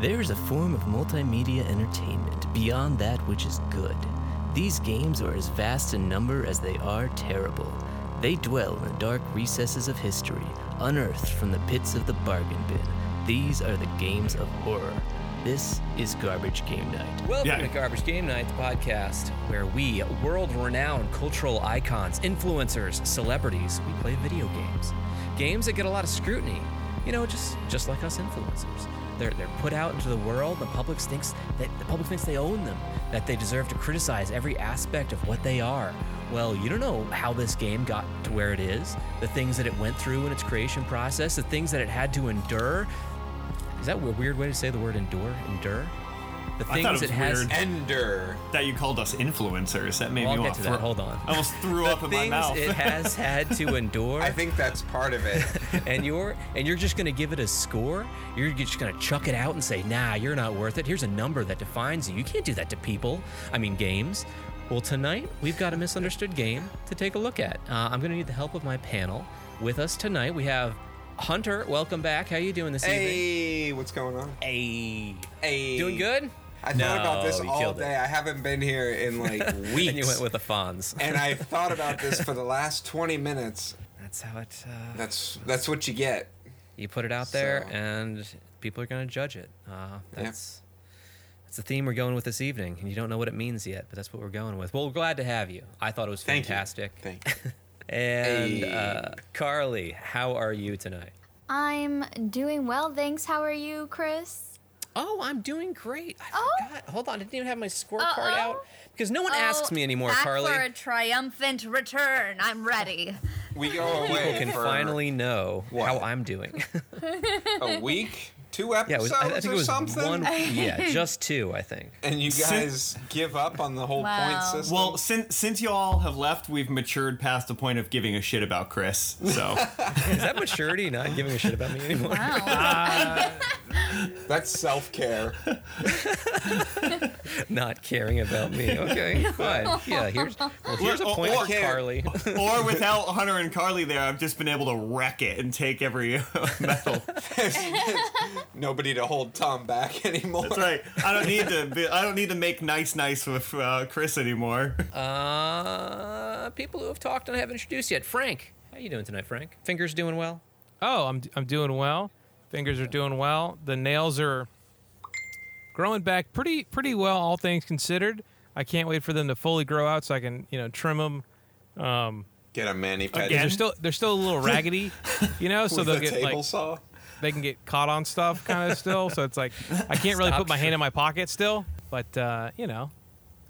There is a form of multimedia entertainment beyond that which is good. These games are as vast in number as they are terrible. They dwell in the dark recesses of history, unearthed from the pits of the bargain bin. These are the games of horror. This is Garbage Game Night. Welcome Yeah. to Garbage Game Night, the podcast where we, world renowned cultural icons, influencers, celebrities, we play video games. Games that get a lot of scrutiny. You know, just just like us influencers. They're, they're put out into the world. The public thinks that the public thinks they own them, that they deserve to criticize every aspect of what they are. Well, you don't know how this game got to where it is, the things that it went through in its creation process, the things that it had to endure. Is that a weird way to say the word endure? Endure? The I thought it things was it has. weird. Ender. that you called us influencers. That made Well, me I'll want get to that. Hold on. I almost threw the up in my things mouth. it has had to endure, I think that's part of it. And you're and you're just gonna give it a score. You're just gonna chuck it out and say, "Nah, you're not worth it." Here's a number that defines you. You can't do that to people. I mean, games. Well, tonight we've got a misunderstood game to take a look at. Uh, I'm gonna need the help of my panel. With us tonight, we have Hunter. Welcome back. How you doing this evening? hey, what's going on? Hey. Hey. Doing good? I thought about this all killed it. day. I haven't been here in like weeks. And you went with the Fonz. and I thought about this for the last 20 minutes. That's how it. Uh, That's that's what you get. You put it out there, So- and people are going to judge it. Uh, that's that's the theme we're going with this evening, and you don't know what it means yet, but that's what we're going with. Well, we're glad to have you. I thought it was Thank you. fantastic. Thank you. And Hey. uh, Carly, how are you tonight? I'm doing well, thanks. How are you, Chris? Oh, I'm doing great. I Oh. forgot. Hold on, I didn't even have my scorecard out because no one oh, asks Oh, me anymore, back Carly. for a triumphant return. I'm ready. We go away People can for finally know What? how I'm doing. a week, two episodes it was, I, I think or it was something, one. Yeah, just two, I think. and you Sin- guys give up on the whole Wow. point system. well, since since you all have left, we've matured past the point of giving a shit about Chris. So Is that maturity? Not giving a shit about me anymore. Wow. that's self care. not caring about me. Okay, fine. Yeah, here's well, here's a point or for. Carly. or without Hunter and Carly there, I've just been able to wreck it and take every medal. Nobody to hold Tom back anymore. That's right. I don't need to. Be, I don't need to make nice nice with uh, Chris anymore. Uh, people who have talked and I haven't introduced yet. Frank, how you doing tonight, Frank? Fingers doing well. Oh, I'm I'm doing well. Fingers are doing well. The nails are growing back pretty pretty well, all things considered. I can't wait for them to fully grow out so I can you know trim them. Um, Get a mani pedi Again? They're still they're still a little raggedy, you know, so with they'll a get table like saw. They can get caught on stuff kind of still. So it's like I can't really Stop put my hand in my pocket still, but uh, you know,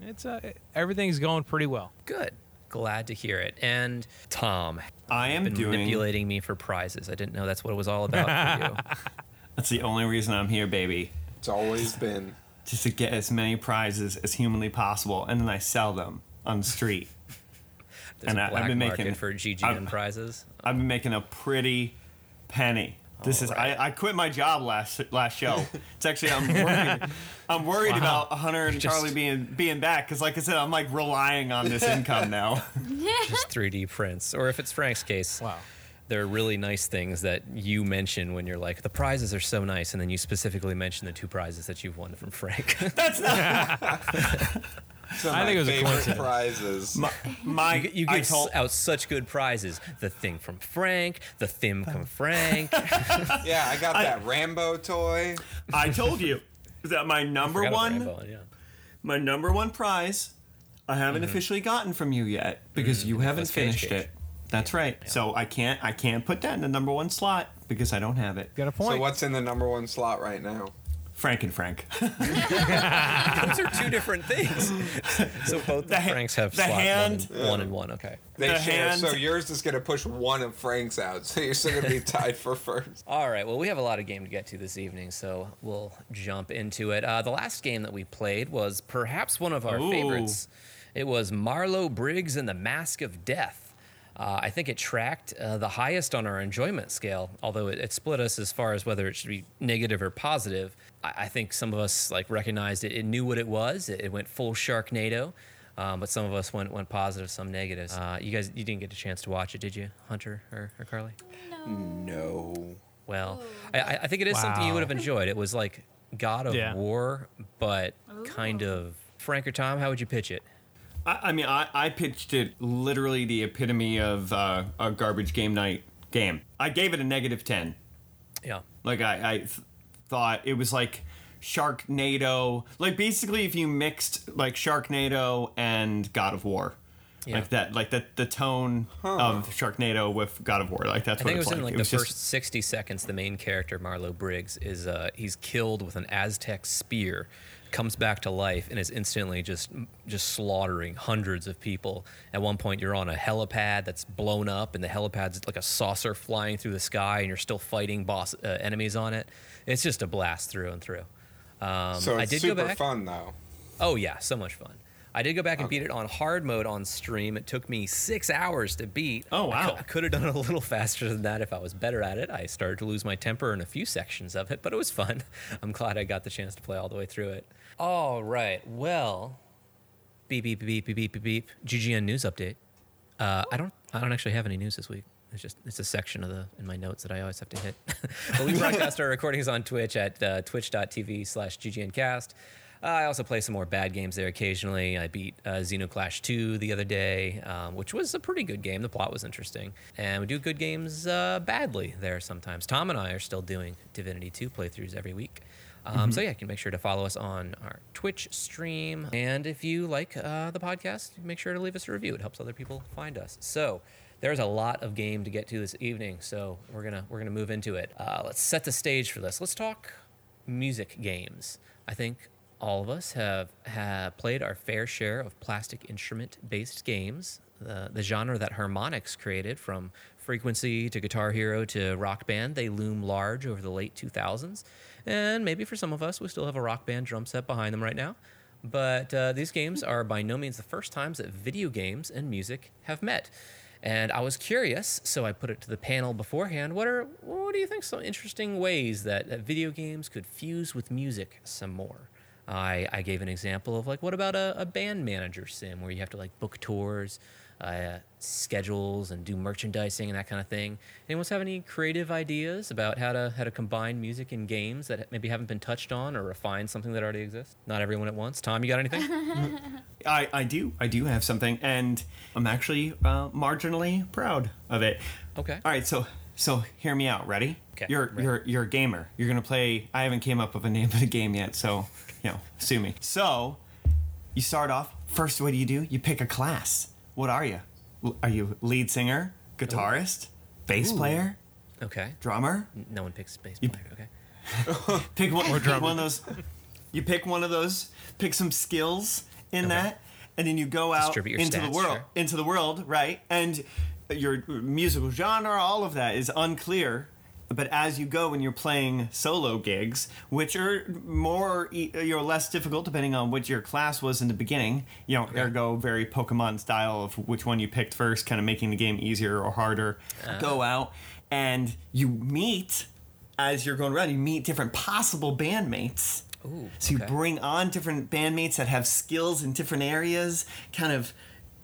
it's uh, everything's going pretty well. Good. Glad to hear it. And Tom, I am been doing. manipulating me for prizes. I didn't know that's what it was all about for you. That's the only reason I'm here, baby. It's always been. Just to get as many prizes as humanly possible, and then I sell them on the street. There's And a I- I've been making- for GGN I'm- prizes. I've been making a pretty penny. This is Alright. I, I quit my job last last show. It's actually I'm worried. I'm worried about Hunter and Just- Charlie being being back because, like I said, I'm like relying on this income now. Just 3D prints. Or if it's Frank's case, Wow. there are really nice things that you mention when you're like, the prizes are so nice, and then you specifically mention the two prizes that you've won from Frank. That's of I think it was a favorite coincidence. prizes. My, my You, you I give told out such good prizes. The thing from Frank, the thim from Frank. yeah, I got I- that Rambo toy. I told you that my number one Rainbow, yeah. my number one prize I haven't mm-hmm. officially gotten from you yet because mm, you haven't That's Cage finished Cage. it. That's right. So I can't I can't put that in the number one slot because I don't have it. Got a point. So what's in the number one slot right now? Frank and Frank. Those are two different things. so both the, The ha- Franks have the slot hand- one, and, one and one. Okay. They The share, hand- so yours is going to push one of Frank's out, so you're still going to be tied for first. All right. Well, we have a lot of game to get to this evening, so we'll jump into it. Uh, the last game that we played was perhaps one of our Ooh. favorites. It was Marlow Briggs and the Mask of Death. Uh, I think it tracked uh, the highest on our enjoyment scale, although it, it split us as far as whether it should be negative or positive. I, I think some of us like recognized it, it knew what it was. It, it went full Sharknado, um, but some of us went went positive, some negatives. Uh, you guys, you didn't get a chance to watch it, did you, Hunter or, or Carly? No. No. Well, I, I- I think it is something you would have enjoyed. It was like God of Yeah. War, but kind of. Frank or Tom, how would you pitch it? I, I mean, I, I pitched it literally the epitome of uh, a garbage game night game. I gave it a negative 10. Yeah. Like, I, I th- thought it was like Sharknado. Like, basically, if you mixed like Sharknado and God of War. Yeah. Like that, like that, the tone of Sharknado with God of War, like that's I what think it was like. in like It the was just- first 60 seconds. The main character, Marlow Briggs, is uh, he's killed with an Aztec spear, comes back to life, and is instantly just just slaughtering hundreds of people. At one point, you're on a helipad that's blown up, and the helipad's like a saucer flying through the sky, and you're still fighting boss uh, enemies on it. It's just a blast through and through. Um, so I did super go back. fun though. Oh yeah, so much fun. I did go back and beat it on hard mode on stream. It took me six hours to beat. Oh, wow. I, could have done it a little faster than that if I was better at it. I started to lose my temper in a few sections of it, but it was fun. I'm glad I got the chance to play all the way through it. All right, well, beep beep beep beep beep beep beep. GGN news update. Uh, I don't I don't actually have any news this week. It's just it's a section of the in my notes that I always have to hit. but we broadcast our recordings on Twitch at uh, twitch.tv slash ggncast. Uh, I also play some more bad games there occasionally. I beat uh, Xenoclash 2 the other day, um, which was a pretty good game. The plot was interesting. And we do good games uh, badly there sometimes. Tom and I are still doing Divinity 2 playthroughs every week. Um, So, yeah, you can make sure to follow us on our Twitch stream. And if you like uh, the podcast, make sure to leave us a review. It helps other people find us. So, there's a lot of game to get to this evening, so we're gonna we're gonna move into it. Uh, let's set the stage for this. Let's talk music games. I think all of us have, have played our fair share of plastic instrument based games. The, the genre that Harmonix created from Frequency to Guitar Hero to Rock Band, they loom large over the late 2000s. And maybe for some of us, we still have a Rock Band drum set behind them right now. But uh, these games are by no means the first times that video games and music have met. And I was curious, so I put it to the panel beforehand. What are what do you think some interesting ways that, that video games could fuse with music some more? I, I gave an example of like what about a, a band manager sim where you have to like book tours, uh, schedules, and do merchandising and that kind of thing. Anyone have any creative ideas about how to how to combine music and games that maybe haven't been touched on or refine something that already exists? Not everyone at once. Tom, you got anything? I, I do. I do have something, and I'm actually uh, marginally proud of it. Okay. All right, so so hear me out. Ready? 'Kay, You're ready. you're you're a gamer. You're gonna play. I haven't came up with a name of the game yet, so you know, sue me. So you start off. First, what do you do? You pick a class. What are you? L- Are you lead singer, guitarist, bass player, Okay. drummer? No one picks bass You- player. Okay. Pick one, pick one of those. You pick one of those. Pick some skills in that, and then you go out Distribute your into the stats, world. sure. Into the world, right? And your musical genre, all of that is unclear. But as you go and you're playing solo gigs, which are more e- you're less difficult depending on what your class was in the beginning, you know, ergo very Pokemon style of which one you picked first, kind of making the game easier or harder. Uh-huh. Go out and you meet as you're going around, you meet different possible bandmates. Ooh, So you okay. bring on different bandmates that have skills in different areas, kind of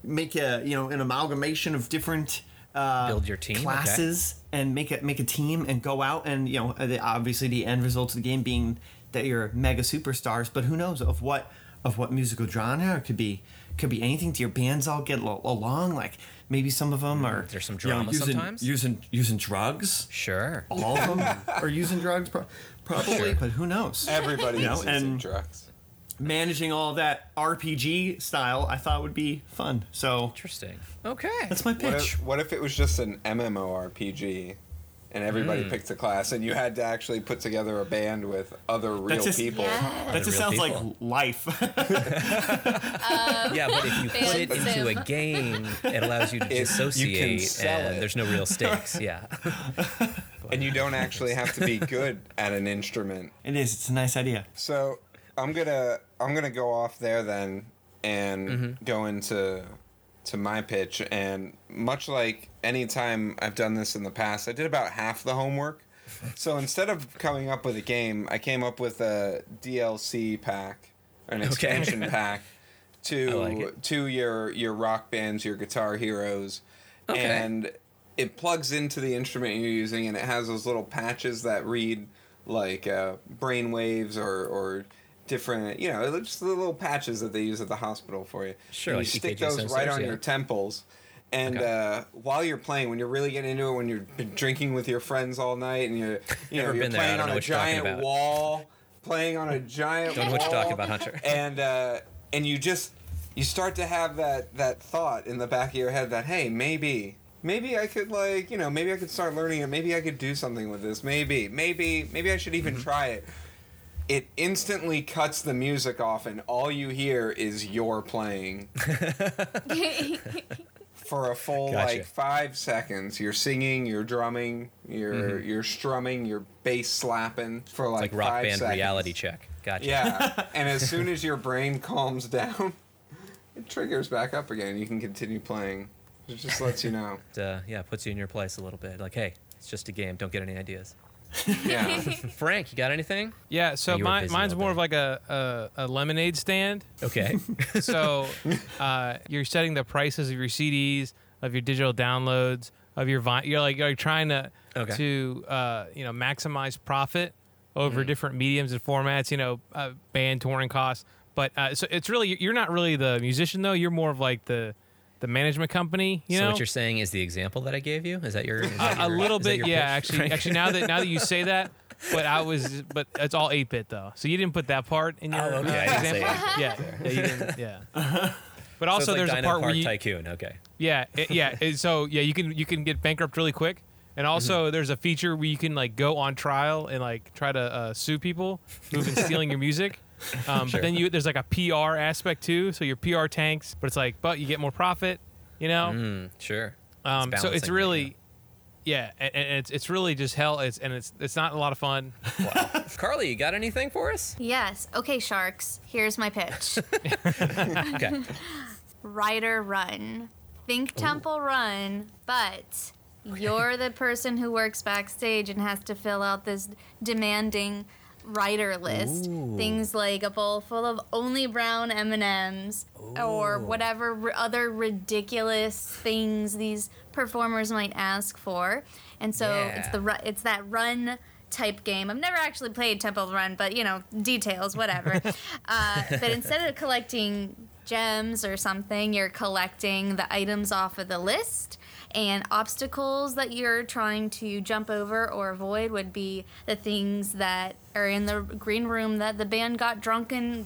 make a you know an amalgamation of different uh, Build your team, okay. Classes and make it make a team and go out and you know the, obviously the end result of the game being that you're mega superstars. But who knows of what of what musical genre it could be could be anything. Do your bands all get lo- along? Like maybe some of them are Mm, There's some you know, drama using, sometimes? using using drugs. Sure. All of them are using drugs, pro- probably, Sure. but who knows? Everybody You know, using and- drugs. Managing all that RPG style, I thought would be fun. So Interesting. Okay. that's my What pitch. if, what if it was just an MMORPG and everybody Hmm. picked a class and you had to actually put together a band with other real just- people? Yeah. that just sounds people. like life. Yeah, but if you put it Fan into a game, it allows you to It- dissociate, sell and it. there's no real stakes. Yeah. And you don't actually have to be good at an instrument. it is. It's a nice idea. So I'm gonna I'm gonna go off there then and Mm-hmm. go into to my pitch and much like any time I've done this in the past, I did about half the homework. So instead of coming up with a game, I came up with a DLC pack, an expansion pack to like to your your rock bands, your guitar heroes, Okay. and it plugs into the instrument you're using, and it has those little patches that read like uh, brain waves or or different you know just the little patches that they use at the hospital for you. Sure, And like you stick EKG those right on yeah. your temples. And Okay. uh, while you're playing, when you're really getting into it, when you're drinking with your friends all night, and you're you know you're been there, I playing on know a what you're talking giant wall, playing on a giant wall. Don't know wall, what you're talking about, Hunter. and uh, and you just you start to have that that thought in the back of your head that hey maybe maybe I could like you know maybe I could start learning it maybe I could do something with this maybe maybe maybe I should even Mm-hmm. try it. It instantly cuts the music off, and all you hear is your playing for a full Gotcha. like five seconds. You're singing, you're drumming, you're you're strumming, you're bass slapping for like, Like rock five band seconds. reality check. Gotcha. Yeah, and as soon as your brain calms down, it triggers back up again. You can continue playing. It just lets you know. It, uh, yeah, puts you in your place a little bit. Like, hey, it's just a game. Don't get any ideas. Yeah. Frank, you got anything? Yeah, so you were mine, busy mine's all more day. of like a, a, a lemonade stand. Okay. So uh, you're setting the prices of your CDs, of your digital downloads, of your vi- you're like you're like trying to Okay. to uh, you know maximize profit over Mm-hmm. different mediums and formats. You know, uh, band touring costs. But uh, so it's really you're not really the musician though. You're more of like the the management company. You so know, what you're saying is the example that I gave you? Is that your? Is that a little bit, yeah. Actually, Frank? actually, now that now that you say that, but I was, but it's all eight bit though. So you didn't put that part in your Oh, okay, uh, I didn't say example. 8-bit. Yeah, yeah, you didn't, yeah. But So also, like there's Dino a part where you, Tycoon. Okay. yeah, it- yeah. it- so yeah, you can you can get bankrupt really quick. And also, there's a feature where you can like go on trial and like try to uh, sue people who've been stealing your music. Um, Sure. But then you there's like a PR aspect too, so your PR tanks, but it's like, but you get more profit, you know. Mm, sure. Um, so it's balancing, really, yeah, and, and it's it's really just hell. It's and it's it's not a lot of fun. Wow. Carly, you got anything for us? yes. Okay, sharks. Here's my pitch. Okay. Rider run. Think Temple Run, but you're the person who works backstage and has to fill out this demanding rider list. Things like a bowl full of only brown M&Ms or whatever r- other ridiculous things these performers might ask for. And so it's the ru- it's that run type game. I've never actually played Temple Run, but you know, details, whatever. uh, but instead of collecting gems or something, you're collecting the items off of the list. And obstacles that you're trying to jump over or avoid would be the things that are in the green room that the band got drunk and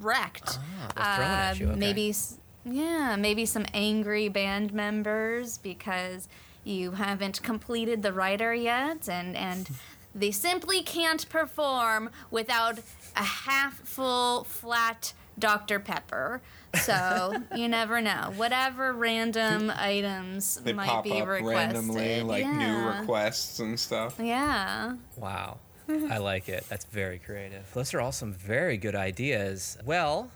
wrecked. Ah, you, okay. Maybe, yeah, maybe some angry band members because you haven't completed the rider yet, and and they simply can't perform without a half full flat Dr Pepper. So you never know. Whatever random items They might pop be up requested. randomly, like new requests and stuff. Yeah. Wow. I like it. That's very creative. Those are all some very good ideas. Well,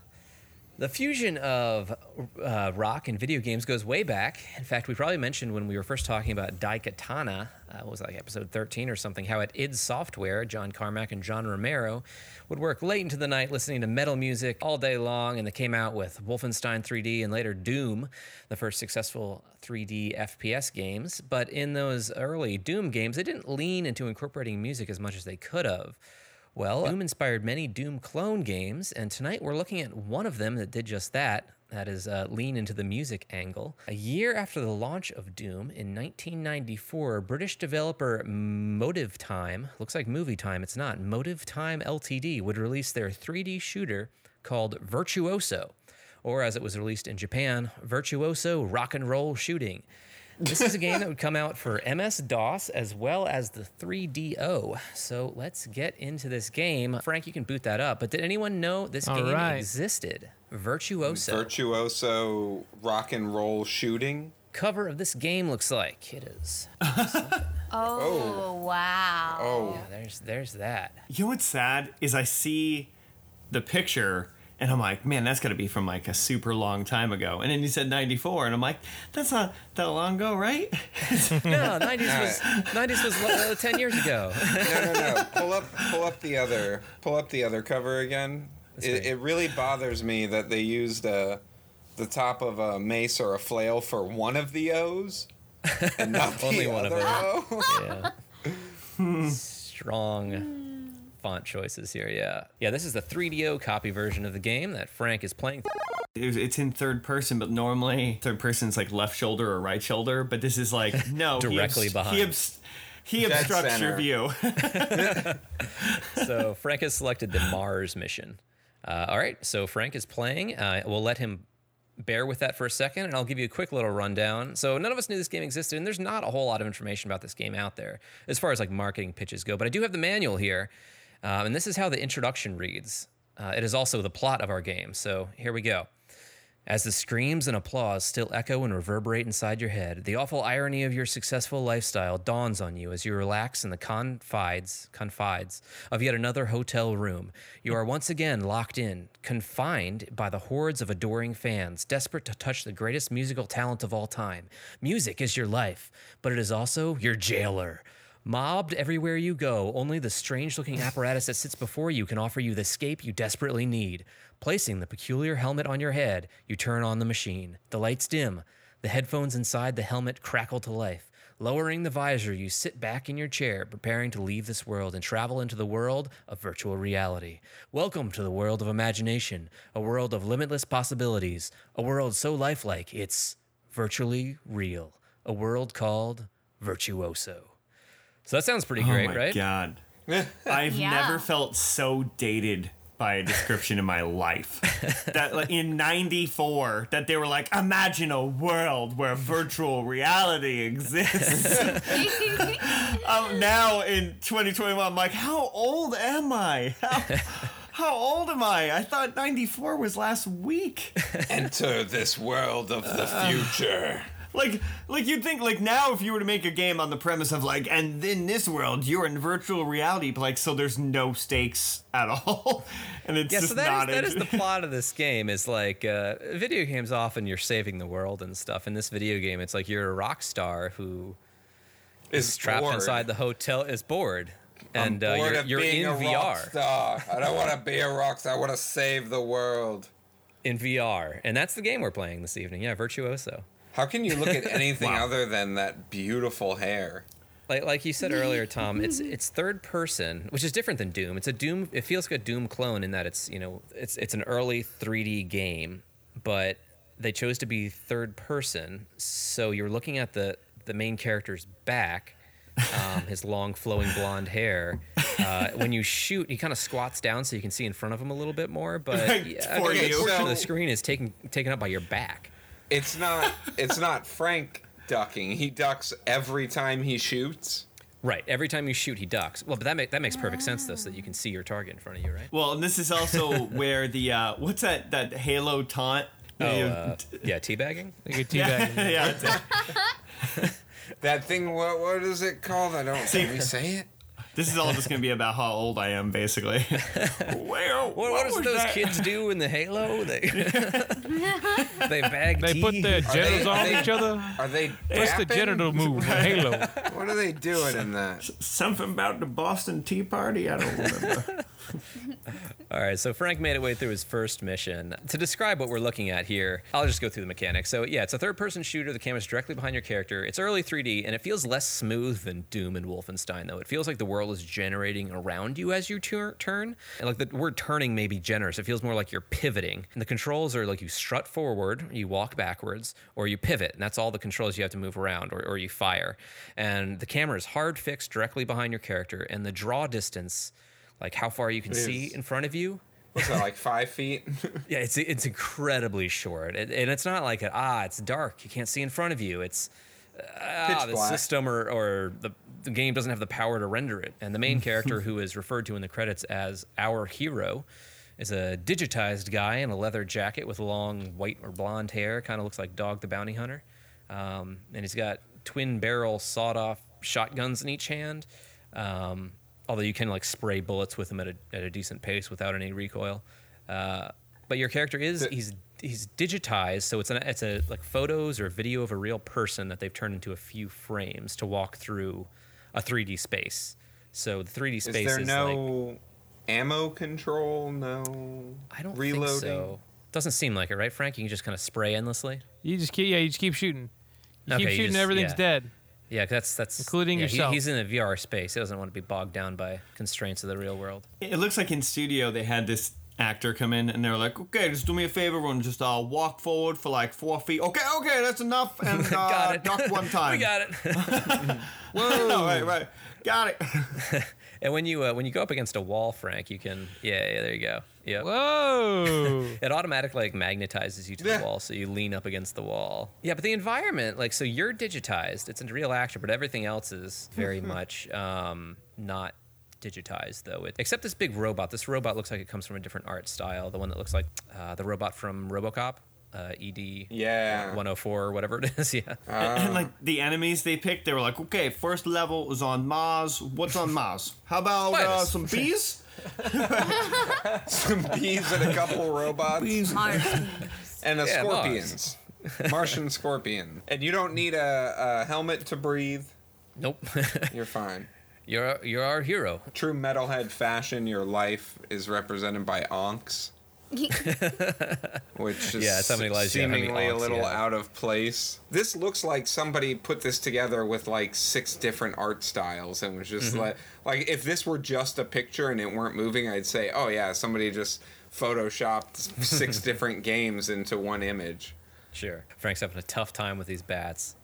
the fusion of uh, rock and video games goes way back. In fact, we probably mentioned when we were first talking about Daikatana, uh, what was like episode 13 or something, how at id Software, John Carmack and John Romero would work late into the night listening to metal music all day long, and they came out with Wolfenstein 3D and later Doom, the first successful 3D FPS games. But in those early Doom games, they didn't lean into incorporating music as much as they could have. Well, Doom inspired many Doom clone games, and tonight we're looking at one of them that did just that. That is, uh, lean into the music angle. A year after the launch of Doom in 1994, British developer Motive Time, looks like movie time, it's not, Motive Time Ltd., would release their 3D shooter called Virtuoso, or as it was released in Japan, Virtuoso Rock and Roll Shooting. This is a game that would come out for MS DOS as well as the 3DO. So let's get into this game. Frank, you can boot that up. But did anyone know this All game right. existed? Virtuoso. Virtuoso rock and roll shooting. Cover of this game looks like it is. Oh, oh, wow. Oh, Yeah, there's there's that. You know what's sad is I see the picture and I'm like, man, that's got to be from like a super long time ago. And then you said 94, and I'm like, that's not that long ago, right? No, 90s was 90s was uh, 10 years ago. no, no, no. Pull up, pull up the other, pull up the other cover again. It, it really bothers me that they used uh, the top of a mace or a flail for one of the O's, and not the Only one of other them. O. yeah. Strong. Font choices here. Yeah, yeah. This is the 3DO copy version of the game that Frank is playing. It's in third person, but normally third person's like left shoulder or right shoulder. But this is like no he Directly obst- behind. He, obst- he Dead obstructs your view. so Frank has selected the Mars mission. Uh, all right, so Frank is playing. Uh, we'll let him bear with that for a second, and I'll give you a quick little rundown. So none of us knew this game existed, and there's not a whole lot of information about this game out there as far as like marketing pitches go. But I do have the manual here, um, and this is how the introduction reads. Uh, it is also the plot of our game. So here we go. As the screams and applause still echo and reverberate inside your head, the awful irony of your successful lifestyle dawns on you as you relax in the confides, confides of yet another hotel room. You are once again locked in, confined by the hordes of adoring fans, desperate to touch the greatest musical talent of all time. Music is your life, but it is also your jailer. Mobbed everywhere you go, only the strange looking apparatus that sits before you can offer you the escape you desperately need. Placing the peculiar helmet on your head, you turn on the machine. The lights dim. The headphones inside the helmet crackle to life. Lowering the visor, you sit back in your chair, preparing to leave this world and travel into the world of virtual reality. Welcome to the world of imagination, a world of limitless possibilities, a world so lifelike it's virtually real, a world called Virtuoso. So that sounds pretty great, oh my right? god. I've Yeah. never felt so dated by a description in my life. that like in 94 that they were like imagine a world where virtual reality exists. um, now in 2021 I'm like how old am I? How, how old am I? I thought 94 was last week. Enter this world of the future. Like, like you'd think, like now, if you were to make a game on the premise of like, and in this world, you're in virtual reality, but like, so there's no stakes at all, and it's Yeah, just so that not is, that is the plot of this game. Is like uh, video games. Often you're saving the world and stuff. In this video game, it's like you're a rock star who is trapped bored. inside the hotel, is bored, I'm and uh, bored you're, of you're being in a rock VR. star. I don't want to be a rock star. I want to save the world. In VR, and that's the game we're playing this evening. Yeah, Virtuoso. How can you look at anything Wow. other than that beautiful hair? Like like you said earlier, Tom, it's it's third person, which is different than Doom. It's a Doom. It feels like a Doom clone in that it's you know it's it's an early 3D game, but they chose to be third person, so you're looking at the the main character's back, um, his long flowing blonde hair. Uh, when you shoot, he kind of squats down so you can see in front of him a little bit more. But Like, yeah, for a good you. portion of the screen is taken taken up by your back. It's not. it's not Frank ducking. He ducks every time he shoots. Right. Every time you shoot, he ducks. Well, but that, ma- that makes perfect sense, though, so that you can see your target in front of you, right? Well, and this is also where the uh, what's that that Halo taunt? Oh, You- uh, yeah, teabagging. Like a yeah, yeah. That thing. What what is it called? I don't. Can we say it? This is all just gonna be about how old I am, basically. Where? What, what does was those that? kids do in the Halo? They they bag They put their genitals on they- each other. Are they? What's the genital move? Halo. What are they doing in that? Something about the Boston Tea Party? I don't remember. All right, so Frank made it way through his first mission. To describe what we're looking at here, I'll just go through the mechanics. So, yeah, it's a third person shooter. The camera's directly behind your character. It's early 3D, and it feels less smooth than Doom and Wolfenstein, though. It feels like the world is generating around you as you tur- turn. And, like, the word turning may be generous. It feels more like you're pivoting. And the controls are like you strut forward, you walk backwards, or you pivot. And that's all the controls you have to move around, or, or you fire. And the camera is hard fixed directly behind your character, and the draw distance. Like how far you can see in front of you, What's that? Like five feet? yeah, it's it's incredibly short, and, and it's not like a, ah, it's dark, you can't see in front of you. It's ah, the system or or the the game doesn't have the power to render it. And the main character, who is referred to in the credits as our hero, is a digitized guy in a leather jacket with long white or blonde hair, kind of looks like Dog the Bounty Hunter, um, and he's got twin barrel sawed off shotguns in each hand. Um, although you can like spray bullets with them at a, at a decent pace without any recoil. Uh, but your character is The- he's he's digitized, so it's an it's a like photos or video of a real person that they've turned into a few frames to walk through a 3D space. So the 3D space Is space there is no like ammo control? No. I don't reloading. think so. Doesn't seem like it, right, Frank? You can just kind of spray endlessly. You just keep, yeah, you just keep shooting. You Okay, keep shooting, just- everything's yeah. dead. Yeah, that's that's Including yeah, he- yourself. he's in a VR space. He doesn't want to be bogged down by constraints of the real world. It looks like in studio they had this actor come in and they're like, okay, just do me a favor and just uh, walk forward for like four feet. Okay, okay, that's enough. And uh, got it. duck one time. we got it. Whoa. right, right. Got it. and when you uh, when you go up against a wall, Frank, you can yeah, yeah there you go. Yeah. Whoa. It automatically like magnetizes you to Yeah. the wall, so you lean up against the wall. Yeah, but the environment, like, so you're digitized. It's a real actor, but everything else is very much um, not digitized, though. It, except this big robot. This robot looks like it comes from a different art style. The one that looks like uh, the robot from RoboCop, uh, ED. Yeah. 104 or whatever it is. Yeah. and, and, like the enemies they picked, they were like, okay, first level is on Mars. What's on Mars? How about uh, some bees? Some bees and a couple robots. Mars. and a Yeah, Mars. scorpions. Martian scorpion. And you don't need a, a helmet to breathe. nope. You're fine. You're you're our hero. True metalhead fashion, your life is represented by ankhs, which is Yeah, it's how many lives you have, how many seemingly a ankhs you little have. out of place. This looks like somebody put this together with like six different art styles and was just Mm-hmm. like like if this were just a picture and it weren't moving, I'd say, "Oh yeah, somebody just photoshopped six different games into one image." Sure. Frank's having a tough time with these bats.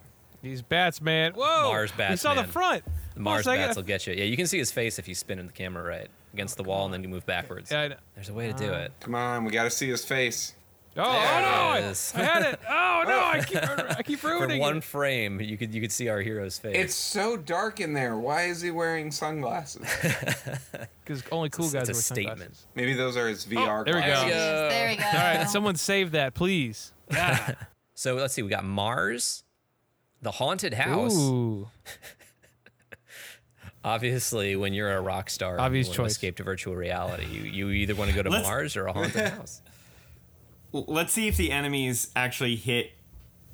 These bats, man. Whoa. Mars You bats, saw the front. The Mars Hold bats second. will get you. Yeah, you can see his face if you spin in the camera right against the wall and then you move backwards. Yeah, I know. There's a way to do it. Come on, we got to see his face. Oh, oh no! I. I had it. Oh no! I keep, I keep For one it. frame, you could you could see our hero's face. It's so dark in there. Why is he wearing sunglasses? Because only cool It's- guys it's a wear statement. sunglasses. Maybe those are his oh, VR there we go. glasses. There we go. All right, someone save that, please. Yeah. so let's see. We got Mars, the haunted house. Ooh. Obviously, when you're a rock star, and Obvious you want to choice. escape to virtual reality. You you either want to go to Mars or a haunted house. Let's see if the enemies actually hit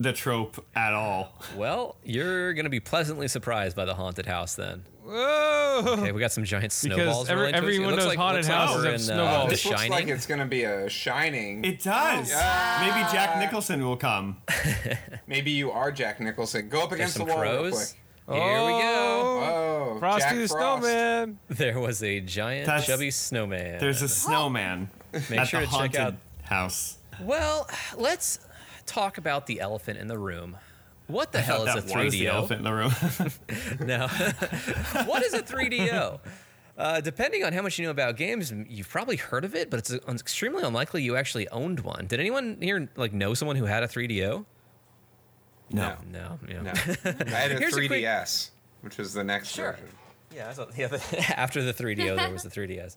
the trope at all. Well, you're gonna be pleasantly surprised by the haunted house then. Whoa. Okay, we got some giant snowballs. every- rolling to every It looks Windows like, haunted looks like houses we're have in, snowballs. Uh, the This looks like it's gonna be a shining. It does. Maybe Jack Nicholson will come. Maybe you are Jack Nicholson. Go up There's against the some wall real crows. quick. Here we go. Oh, Frosty Jack the Frost. Snowman. There was a giant That's- chubby snowman. There's a snowman Make at sure the to check haunted out. house. Well, let's talk about the elephant in the room. What the hell is a that was the 3DO? elephant in the room. No. what is a 3DO? Uh, depending on how much you know about games, you've probably heard of it, but it's extremely unlikely you actually owned one. Did anyone here like know someone who had a 3DO? No, No. Yeah. no. I had a Here's a quick- 3DS, which was the next Sure. version. Yeah, I thought, yeah the, after the 3DO, there was the 3DS.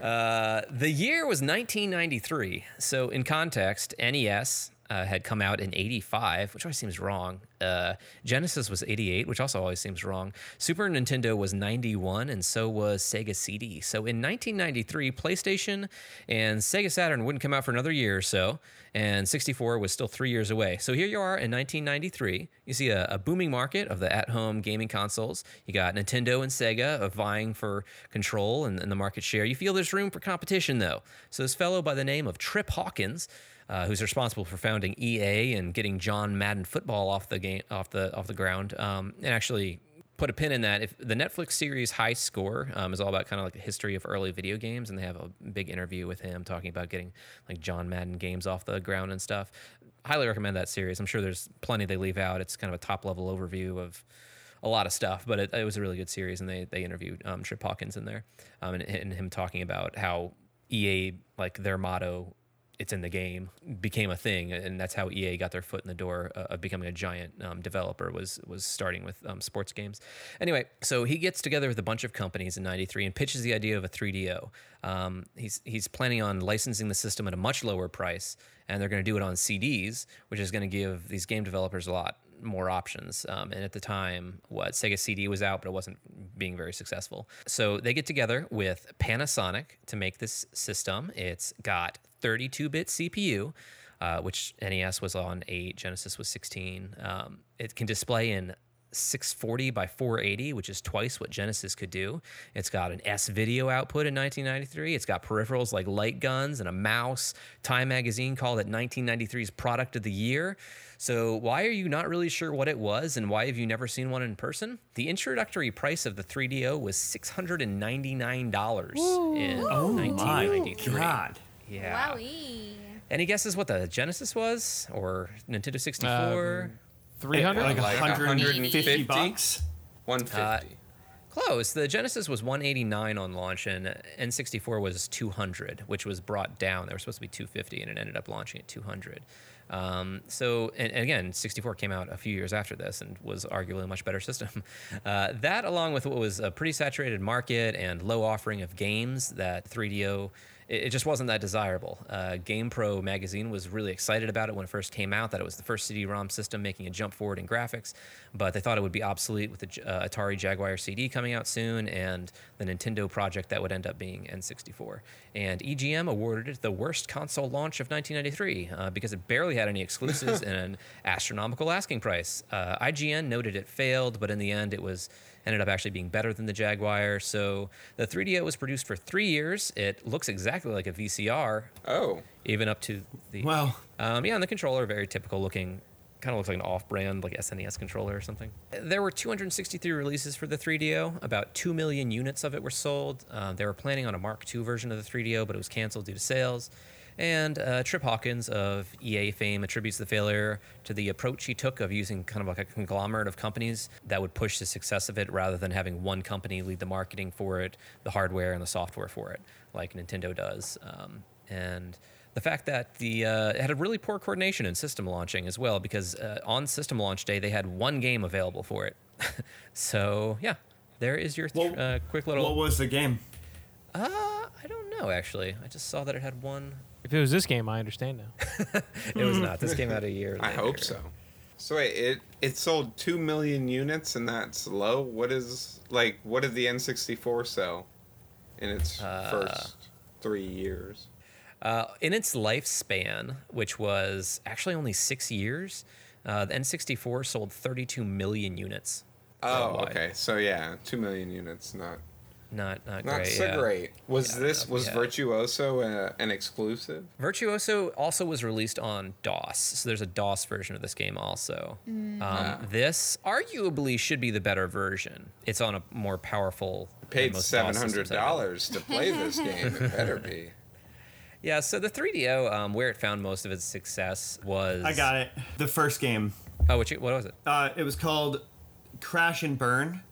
Uh, the year was 1993. So, in context, NES uh, had come out in 85, which always seems wrong. Uh, Genesis was 88, which also always seems wrong. Super Nintendo was 91, and so was Sega CD. So, in 1993, PlayStation and Sega Saturn wouldn't come out for another year or so, and 64 was still three years away. So, here you are in 1993. You see a, a booming market of the at home gaming consoles. You got Nintendo and Sega vying for control and, and the market share. You feel there's room for competition, though. So, this fellow by the name of Trip Hawkins. Uh, who's responsible for founding EA and getting John Madden football off the game off the off the ground, um, and actually put a pin in that. If the Netflix series High Score um, is all about kind of like the history of early video games, and they have a big interview with him talking about getting like John Madden games off the ground and stuff. Highly recommend that series. I'm sure there's plenty they leave out. It's kind of a top level overview of a lot of stuff, but it, it was a really good series, and they they interviewed um, Trip Hawkins in there, um, and, and him talking about how EA like their motto it's in the game became a thing and that's how EA got their foot in the door uh, of becoming a giant um, developer was was starting with um, sports games. Anyway so he gets together with a bunch of companies in 93 and pitches the idea of a 3DO um, he's he's planning on licensing the system at a much lower price and they're going to do it on CDs which is going to give these game developers a lot more options. Um, and at the time, what Sega CD was out, but it wasn't being very successful. So they get together with Panasonic to make this system. It's got 32-bit CPU, uh, which NES was on eight, Genesis was 16. Um, it can display in 640 by 480, which is twice what Genesis could do. It's got an S video output in 1993. It's got peripherals like light guns and a mouse. Time magazine called it 1993's product of the year. So, why are you not really sure what it was and why have you never seen one in person? The introductory price of the 3DO was $699 in Oh my 1993. god. Yeah. Wowie. Any guesses what the Genesis was or Nintendo 64? Um, 300? Like, Like 150 150? bucks. 150. Close. The Genesis was 189 on launch, and N64 was 200, which was brought down. They were supposed to be 250, and it ended up launching at 200. Um, so, and, and again, 64 came out a few years after this and was arguably a much better system. Uh, that, along with what was a pretty saturated market and low offering of games, that 3DO it, it just wasn't that desirable. Uh, GamePro magazine was really excited about it when it first came out, that it was the first CD-ROM system making a jump forward in graphics, but they thought it would be obsolete with the uh, Atari Jaguar CD coming out soon and the Nintendo project that would end up being N64. And EGM awarded it the worst console launch of 1993 uh, because it barely had any exclusives and an astronomical asking price. Uh, IGN noted it failed, but in the end, it was ended up actually being better than the Jaguar. So the 3DO was produced for three years. It looks exactly like a VCR, Oh, even up to the Wow. um, yeah, and the controller very typical looking. Kind of looks like an off-brand like SNES controller or something. There were 263 releases for the 3DO. About two million units of it were sold. Uh, they were planning on a Mark II version of the 3DO, but it was canceled due to sales. And uh, Trip Hawkins of EA fame attributes the failure to the approach he took of using kind of like a conglomerate of companies that would push the success of it rather than having one company lead the marketing for it, the hardware and the software for it, like Nintendo does. Um, and the fact that the uh, it had a really poor coordination in system launching as well, because uh, on system launch day they had one game available for it. so yeah, there is your th- Well, uh, quick little. What was the game? uh, I don't know actually. I just saw that it had one. If it was this game, I understand now. It was not. This came out a year. I later. hope so. So wait, it it sold two million units, and that's low. What is like? What did the N64 sell in its Uh, first three years? Uh, in its lifespan, which was actually only six years, uh, the N64 sold 32 million units. Oh, worldwide. okay. So yeah, two million units, not Not not, not great. so yeah. great. Was Yeah, this was yeah. Virtuoso uh, an exclusive? Virtuoso also was released on DOS, so there's a DOS version of this game also. Um, Ah. This arguably should be the better version. It's on a more powerful. than Paid most DOS seven systems hundred I've ever- dollars to play this game. It better be. Yeah, so the 3DO, um, where it found most of its success was. I got it. The first game. Oh, which, what was it? Uh, it was called Crash and Burn.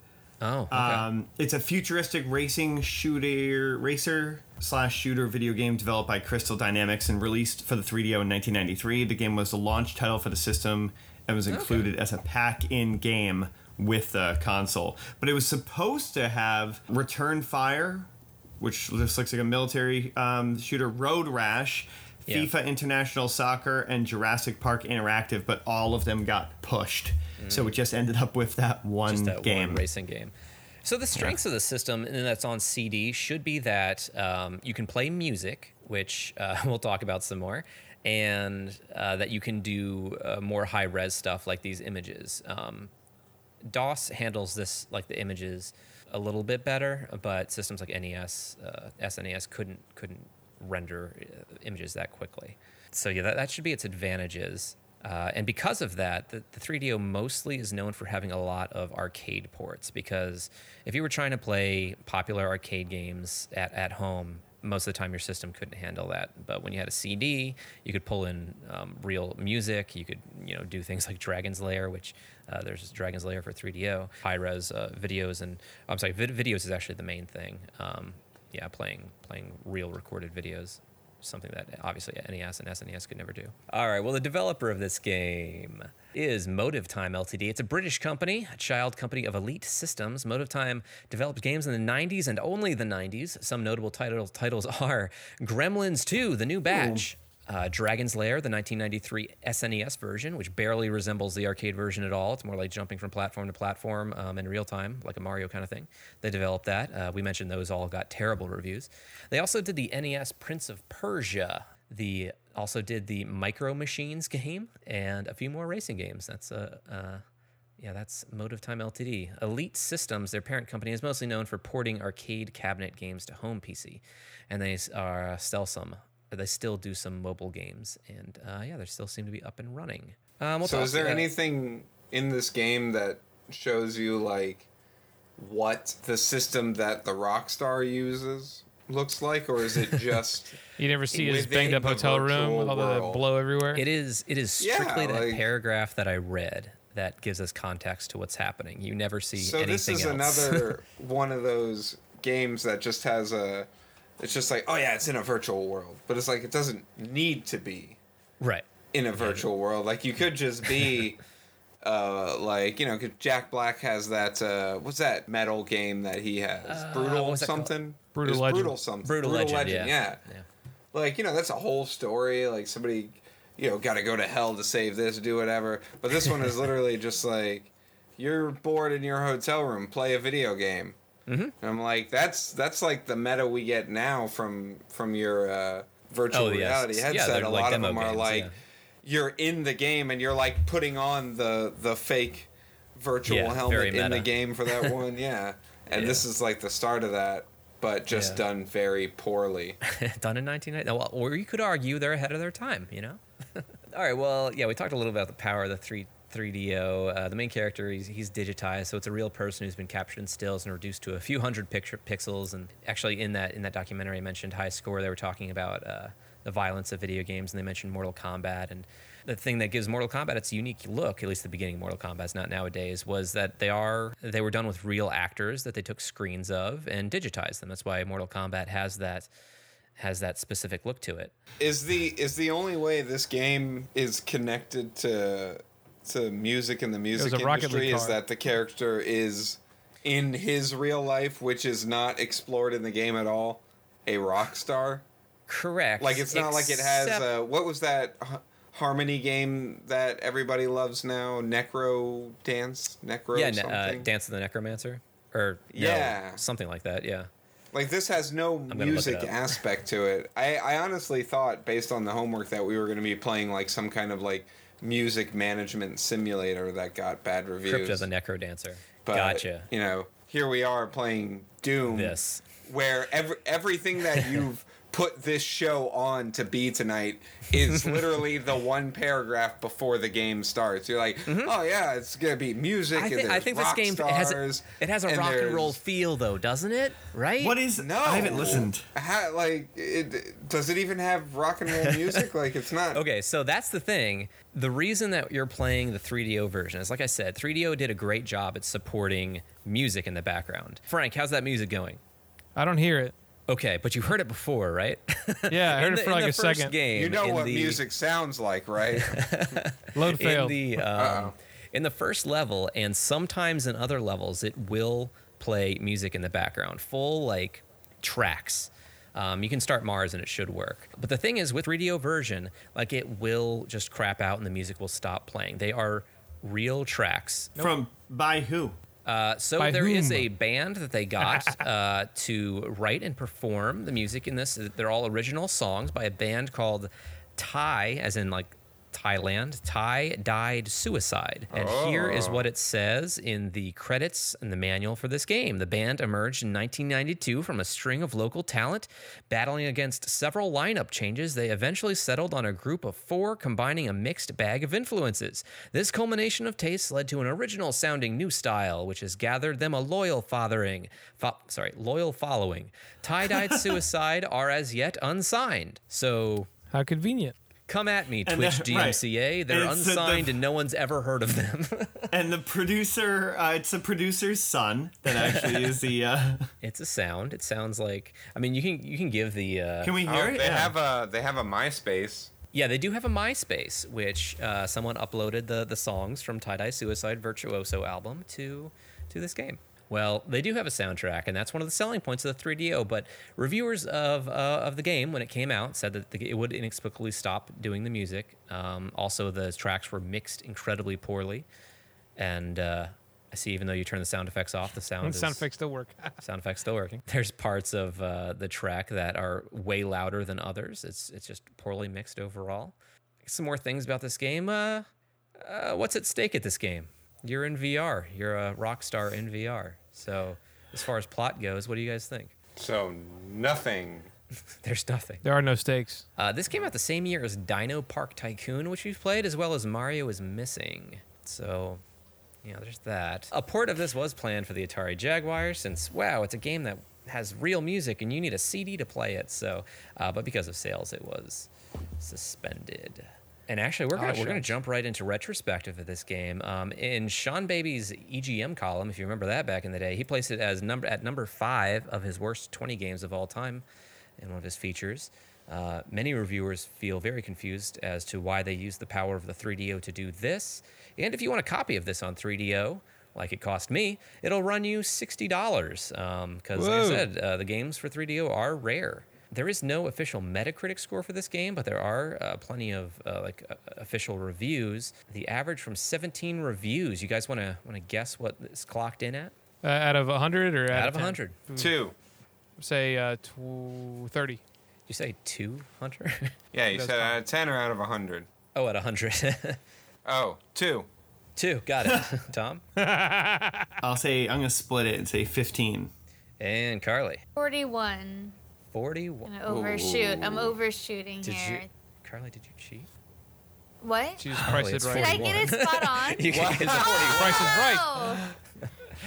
Oh, okay. Um, it's a futuristic racing shooter racer slash shooter video game developed by Crystal Dynamics and released for the 3DO in 1993. The game was the launch title for the system and was included as a pack-in game with the console. But it was supposed to have Return Fire, which just looks like a military um, shooter, Road Rash. Yeah. FIFA International Soccer and Jurassic Park Interactive, but all of them got pushed. So it just ended up with that one just that game. one racing game. So the strengths of the system, and that's on CD, should be that um, you can play music, which uh, we'll talk about some more, and uh, that you can do uh, more high res stuff like these images. Um, DOS handles this like the images a little bit better, but systems like NES, uh, SNES couldn't couldn't render uh, images that quickly. So yeah, that, that should be its advantages. Uh, and because of that, the, the 3DO mostly is known for having a lot of arcade ports. Because if you were trying to play popular arcade games at, at home, most of the time your system couldn't handle that. But when you had a CD, you could pull in um, real music. You could, you know, do things like Dragon's Lair, which uh, there's Dragon's Lair for 3DO, high res uh, videos, and I'm sorry, vid- videos is actually the main thing. Um, yeah, playing playing real recorded videos, something that obviously NES and SNES could never do. All right, well, the developer of this game is Motive Time Ltd. It's a British company, a child company of Elite Systems. Motive Time developed games in the 90s and only the 90s. Some notable title, titles are Gremlins 2, The New Batch. Uh, Dragon's Lair, the 1993 SNES version, which barely resembles the arcade version at all. It's more like jumping from platform to platform um, in real time, like a Mario kind of thing. They developed that. Uh, we mentioned those all got terrible reviews. They also did the NES Prince of Persia. The also did the Micro Machines game and a few more racing games. That's a. Uh, Yeah, that's Motive Time Ltd. Elite Systems, their parent company, is mostly known for porting arcade cabinet games to home PC, and they are uh, still some. But they still do some mobile games, and uh, yeah, they still seem to be up and running. Um, we'll So is there uh, anything in this game that shows you like what the system that the Rockstar uses looks like, or is it just You never see his banged up hotel room with all the world. blow everywhere. It is. It is Yeah, strictly that like- paragraph that I read that gives us context to what's happening. You never see so? anything This is else. another one of those games that just has a. It's just like, oh yeah, it's in a virtual world, but it's like it doesn't need to be right. in a virtual world. Like you could just be, uh, like you know, Jack Black has that. Uh, what's that metal game that he has? brutal Uh, what's that called? something. Brutal It's Legend. Brutal something. Brutal, Legend. yeah. yeah. yeah. Like you know, that's a whole story. Like somebody, you know, got to go to hell to save this, do whatever. But this one is literally just like, you're bored in your hotel room, play a video game. Mm-hmm. I'm like, that's that's like the meta we get now from from your uh, virtual Oh, yes. reality headset. they're a like lot of them are games, like, yeah. you're in the game and you're like putting on the the fake virtual Yeah, helmet in the game for that one. Yeah, and Yeah. this is like the start of that, but just Yeah. done very poorly. done in 1990. Well, or you could argue they're ahead of their time, you know? All right, well, yeah, we talked a little about the power of the 3, 3DO. Uh, the main character, he's, he's digitized, so it's a real person who's been captured in stills and reduced to a few hundred picture pixels. And actually, in that in that documentary, I mentioned High Score. They were talking about uh, the violence of video games, and they mentioned Mortal Kombat. And the thing that gives Mortal Kombat its unique look, at least the beginning of Mortal Kombat's not nowadays, was that they are they were done with real actors that they took screens of and digitized them. That's why Mortal Kombat has that has that specific look to it. Is the is the only way this game is connected to to music in the music a Rocket industry League is that the character is in his real life, which is not explored in the game at all, a rock star. Correct. Like it's not like it has Except- uh, what was that h- harmony game that everybody loves now? Necro dance, necro yeah, ne- something. uh, Dance of the Necromancer, or no, Yeah. something like that. Yeah. Like this has no music aspect to it. I, I honestly thought, based on the homework, that we were going to be playing like some kind of like music management simulator that got bad reviews. Crypt of the NecroDancer. But, gotcha. You know, here we are playing Doom. This. where every, everything that you've put this show on to be tonight is literally the one paragraph before the game starts. You're like, oh yeah, it's gonna be music. Mm-hmm. I and think, I there's think this rock game it has, a, stars, it has a rock and roll feel, though, doesn't it? Right? What is? No, I haven't listened. How, like, it, does it even have rock and roll music? like, it's not. Okay, so that's the thing. The reason that you're playing the 3DO version is, like I said, 3DO did a great job at supporting music in the background. Frank, how's that music going? I don't hear it. Okay, but you heard it before, right? Yeah, I heard In it the- for like a second. Game, You know what the- music sounds like, right? Load in failed. the um, in the first level and sometimes in other levels it will play music in the background full like tracks um, you can start mars and it should work but the thing is with 3do version like it will just crap out and the music will stop playing they are real tracks From by who? Uh, so By there is whom? a band that they got uh, to write and perform the music in this. They're all original songs by a band called Thai, as in like Thailand. Thai died suicide, and here is oh. what it says in the credits and the manual for this game. The band emerged in 1992 from a string of local talent, battling against several lineup changes. They eventually settled on a group of four, combining a mixed bag of influences. This culmination of tastes led to an original sounding new style, which has gathered them a loyal fathering, fo- sorry, loyal following. Tie-dyed suicide are as yet unsigned. So How convenient. Come at me, And Twitch they're- right. DMCA. They're it's the- the- unsigned and no one's ever heard of them. And the producer, uh, it's the producer's son that actually is the. Uh, it's a sound. It sounds like. I mean, you can you can give the. Uh, can we hear Oh, it? they Yeah. have a they have a MySpace. Yeah, they do have a MySpace, which uh, someone uploaded the the songs from Tie Dye Suicide Virtuoso album to to this game. Well, they do have a soundtrack, and that's one of the selling points of the 3DO. But reviewers of uh, of the game, when it came out, said that the, it would inexplicably stop doing the music. Um, also, the tracks were mixed incredibly poorly, and uh, I see even though you turn the sound effects off, the sound sound effects still work. sound effects still working. There's parts of uh, the track that are way louder than others. It's it's just poorly mixed overall. Some more things about this game. Uh, uh, what's at stake at this game? You're in VR. You're a rock star in VR. So, as far as plot goes, what do you guys think? So nothing. There's nothing. There are no stakes. Uh, this came out the same year as Dino Park Tycoon, which we've played, as well as Mario is Missing. So, you know, there's that. A port of this was planned for the Atari Jaguar, since wow, it's a game that has real music and you need a CD to play it. So, uh, but because of sales, it was suspended. And actually, we're gonna Oh, we're gonna jump right into retrospective of this game. Um, in Seanbaby's EGM column, if you remember that back in the day, he placed it as number at number five of his worst 20 games of all time, in one of his features. Uh, many reviewers feel very confused as to why they use the power of the 3DO to do this. And if you want a copy of this on 3DO, like it cost me, it'll run you $60. Because, like I said, uh, the games for 3DO are rare. There is no official Metacritic score for this game, but there are uh, plenty of uh, like uh, official reviews. The average from 17 reviews. You guys want to want to guess what it's clocked in at? Uh, out of 100 or out, Out of 100. Two. Say uh, tw- 30. You say two, Hunter? Yeah, you said fine. out of ten or out of hundred. oh, at 100. Oh, two. two. Got it. Tom I'll say I'm gonna split it and say 15. and Carly. 41. 41. I'm gonna overshoot. I'm overshooting Did here. you, Carly? Did you cheat? What? She just Oh, priced it's it Did right. I get it spot on? You can get 41. Price is right.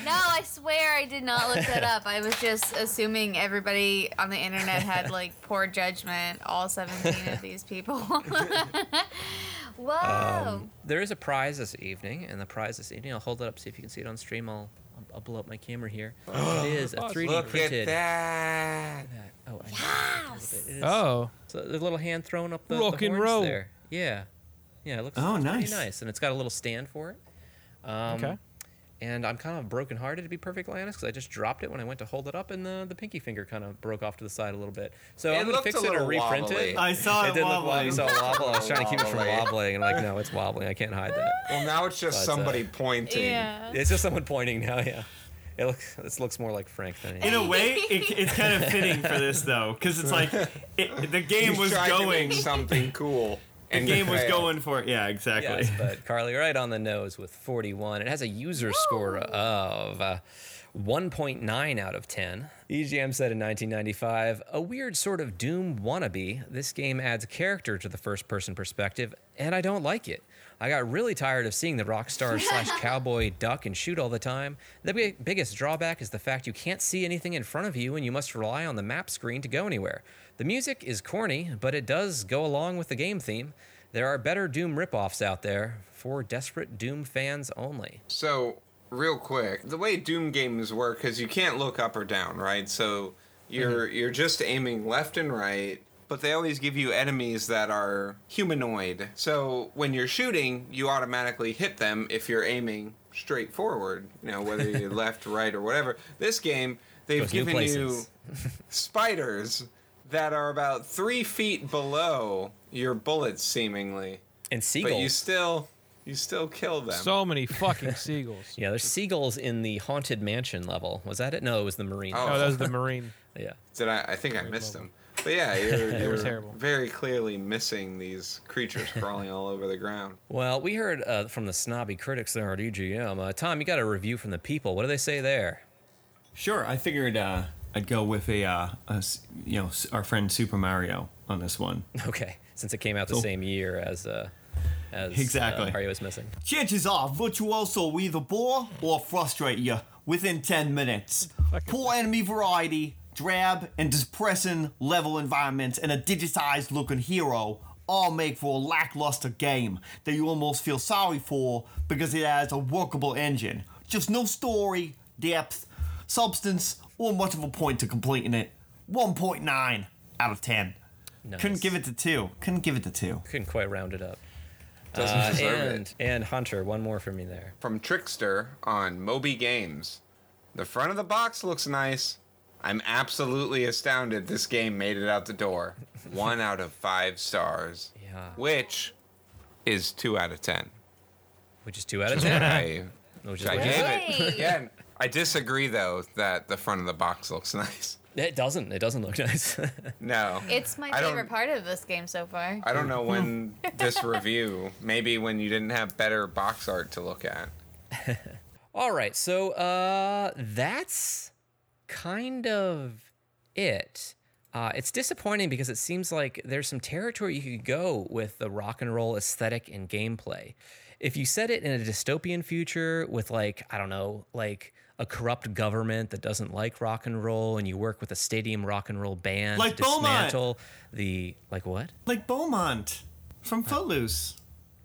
No, I swear I did not look that up. I was just assuming everybody on the internet had like poor judgment. All 17 of these people. Whoa. Um, there is a prize this evening, and the prize this evening, I'll hold it up, see if you can see it on stream. I'll, I'll, I'll blow up my camera here. it is a 3D Look printed. at that. Oh, I know. a little. It is- Oh, So the little hand thrown up the, Rock the and roll. there. Yeah. Yeah, it looks, Oh, looks nice. nice. And it's got a little stand for it. Um, okay. And I'm kind of brokenhearted, to be perfectly honest, because I just dropped it when I went to hold it up, and the, the pinky finger kind of broke off to the side a little bit. So It I'm going to fix it or reprint wobbly. it. I saw it, It did look wobbling. wobbly. You saw it wobble. I was trying to keep it from wobbling, and I'm like, no, it's wobbling. I can't hide that. Well, now it's just But, uh, somebody pointing. yeah. It's just someone pointing now. Yeah, it looks. This looks more like Frank than anything. In a way, it, it's kind of fitting for this though, because it's like it, the game You was tried to going. make something cool. The and you game was going for it. yeah, exactly. Yes, but Carly right on the nose with 41. It has a user score of uh, 1.9 out of 10. EGM said in 1995, a weird sort of Doom wannabe. This game adds character to the first person perspective, and I don't like it. I got really tired of seeing the rock star slash cowboy duck and shoot all the time. The big, biggest drawback is the fact you can't see anything in front of you and you must rely on the map screen to go anywhere. The music is corny, but it does go along with the game theme. There are better Doom ripoffs out there for desperate Doom fans only. So, real quick, the way Doom games work is you can't look up or down, right? So you're Mm-hmm. you're just aiming left and right, but they always give you enemies that are humanoid. So when you're shooting, you automatically hit them if you're aiming straight forward. You know, whether you're left, right, or whatever. This game, they've new given you spiders that are about three feet below your bullets, seemingly. And But you still you still kill them. So many fucking seagulls. yeah, there's seagulls in the haunted mansion level. Was that it? No, it was the marine. Oh. Oh, that was the Marine. Yeah. Did I? I think I missed them. But yeah, you're, you're terrible. very clearly missing these creatures crawling all over the ground. Well, we heard uh, from the snobby critics there at EGM. Uh, Tom, you got a review from the people. What do they say there? Sure, I figured uh, I'd go with a, uh, a s- you know our friend Super Mario on this one. Okay, since it came out the So- same year as uh, as Exactly. uh, Mario was missing. Chances are, Virtuoso will either bore or frustrate you within 10 minutes. Poor enemy variety, drab and depressing level environments, and a digitized looking hero all make for a lackluster game that you almost feel sorry for because it has a workable engine. Just no story, depth, substance, or much of a point to completing it. 1.9 out of 10. Nice. Couldn't give it to 2. Couldn't give it to 2. Couldn't quite round it up. Doesn't Uh, deserve and it. and Hunter, one more for me there. From Trickster on MobyGames. The front of the box looks nice. I'm absolutely astounded this game made it out the door. One out of five stars. Yeah. Which is two out of ten. Which is two out of Which is what ten. I, Which is I gave it. Yay. Again, I disagree though that the front of the box looks nice. It doesn't. It doesn't look nice. No. It's my I don't- favorite part of this game so far. I don't know when this review, maybe when you didn't have better box art to look at. All right, so uh, that's kind of it. Uh, it's disappointing because it seems like there's some territory you could go with the rock and roll aesthetic and gameplay. If you set it in a dystopian future with like I don't know, like a corrupt government that doesn't like rock and roll, and you work with a stadium rock and roll band Like to Bomont. dismantle the like what? Like Bomont from Footloose.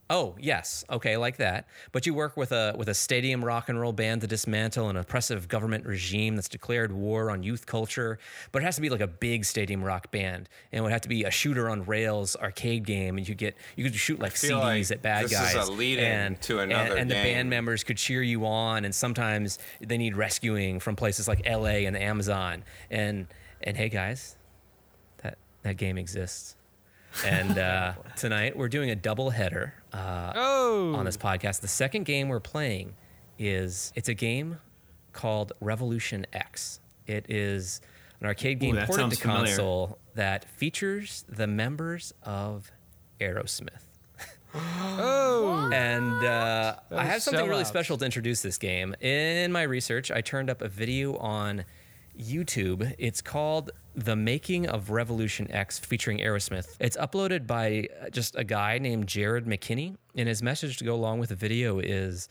Oh yes, okay, like that. But you work with a with a stadium rock and roll band to dismantle an oppressive government regime that's declared war on youth culture. But it has to be like a big stadium rock band, and it would have to be a shooter on rails arcade game, and you get you could shoot like CDs like at bad this is guys. and, to and- another and, the game. band members could cheer you on, and sometimes they need rescuing from places like L.A. and the Amazon. And and hey guys, that that game exists. And uh, tonight we're doing a double header uh, Oh, on this podcast. The second game we're playing is it's a game called Revolution X. It is an arcade game that ported to familiar. console that features the members of Aerosmith. oh, And uh, I have something really sellouts. special to introduce this game. In my research, I turned up a video on YouTube. It's called The Making of Revolution X featuring Aerosmith. It's uploaded by uh, just a guy named Jared McKinney. And his message to go along with the video is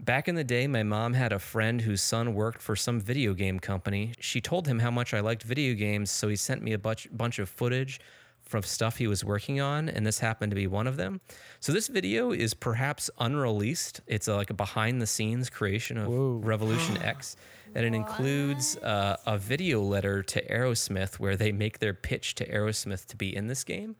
Back in the day, my mom had a friend whose son worked for some video game company. She told him how much I liked video games, so he sent me a bunch, bunch of footage from stuff he was working on, and this happened to be one of them. So this video is perhaps unreleased. It's a, like a behind-the-scenes creation of Whoa. Revolution X, and it includes uh, a video letter to Aerosmith where they make their pitch to Aerosmith to be in this game,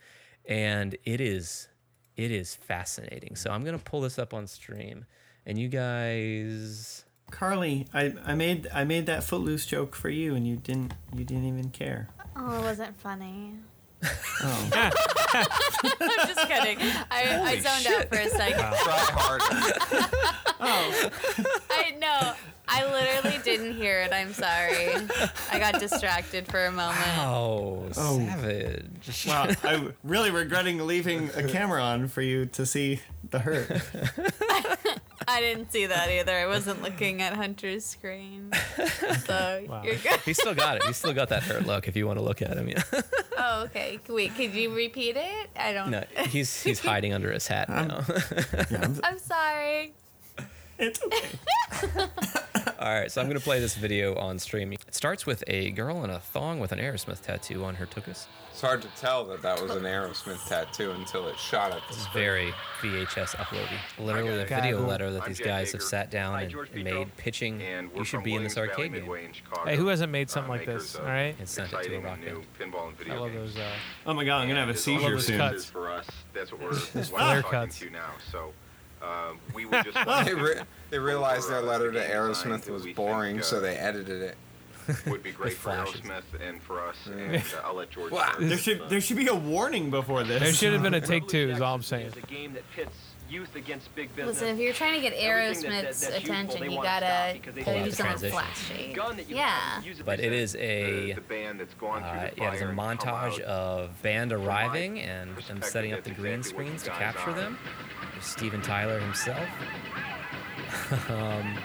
and it is it is fascinating. So I'm gonna pull this up on stream, and you guys. Carly, I, I made I made that Footloose joke for you, and you didn't you didn't even care. Oh, it wasn't funny. Oh, I'm just kidding. I, I zoned out for a second. Try harder. Oh. I know. I literally didn't hear it. I'm sorry. I got distracted for a moment. Oh, Oh. savage! wow! I'm really regretting leaving a camera on for you to see the hurt. I didn't see that either. I wasn't looking at Hunter's screen. So Wow. you're good. He still got it. He still got that hurt look. If you want to look at him, yeah. Oh, okay. Wait, could you repeat it? I don't. No, he's he's hiding under his hat now. Yeah, I'm- I'm sorry. It's okay. All right, so I'm gonna play this video on stream. It starts with a girl in a thong with an Aerosmith tattoo on her tuchus. It's hard to tell that that was an Aerosmith tattoo until it shot at the It's screen. very VHS uploady. Literally a God. video letter that I'm these Jed guys have Baker. sat down Hi, and George and Vito. made pitching. And we're You should from be in this Williams Bally arcade game. Midway in Chicago. Hey, who hasn't made Uh, something like makers this? of All right, And sent it to a exciting rock new band. pinball and I love games. those. Uh, Oh my god, I'm gonna have a And as seizure always soon. cuts. For us, that's what we're, Those what I'm flare talking cuts. to now. So um, we would just like They, re- they realized their letter to Aerosmith was boring, think, so uh, they edited it. would be great for. Aerosmith and for us. And uh, I'll let George. Wow. There should there should be a warning before this. there should have been a take two. Is all I'm saying. Is a game that pits youth against big business. Listen, if you're trying to get Everything that- that- Aerosmith's attention, you gotta because they gotta want do the something flashy. gun that you Yeah. have, use it But it is a the band that's gone through uh, the yeah, fire there's a montage of band arriving and them perspective, setting up the green exactly screens to capture are. them. Steven Tyler himself. um,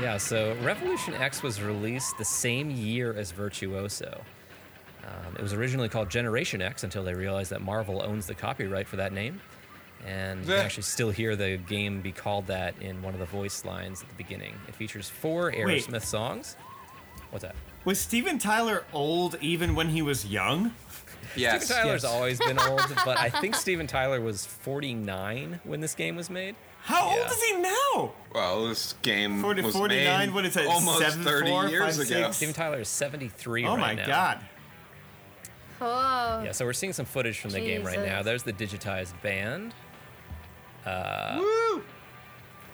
yeah, so Revolution X was released the same year as Virtuoso. Um, it was originally called Generation X until they realized that Marvel owns the copyright for that name. And you can actually still hear the game be called that in one of the voice lines at the beginning. It features four Wait. Aerosmith songs. What's that? Was Steven Tyler old even when he was young? Yes. Steven Tyler's yes. always been old, but I think Steven Tyler was 49 when this game was made. How Yeah. old is he now? Well, this game 40, was 49, made what is it, almost 7, 30 4, years 5, ago. 6? Steven Tyler is 73 Oh right my now. god. Oh. Yeah, so we're seeing some footage from the game right now. There's the digitized band. Uh, Woo!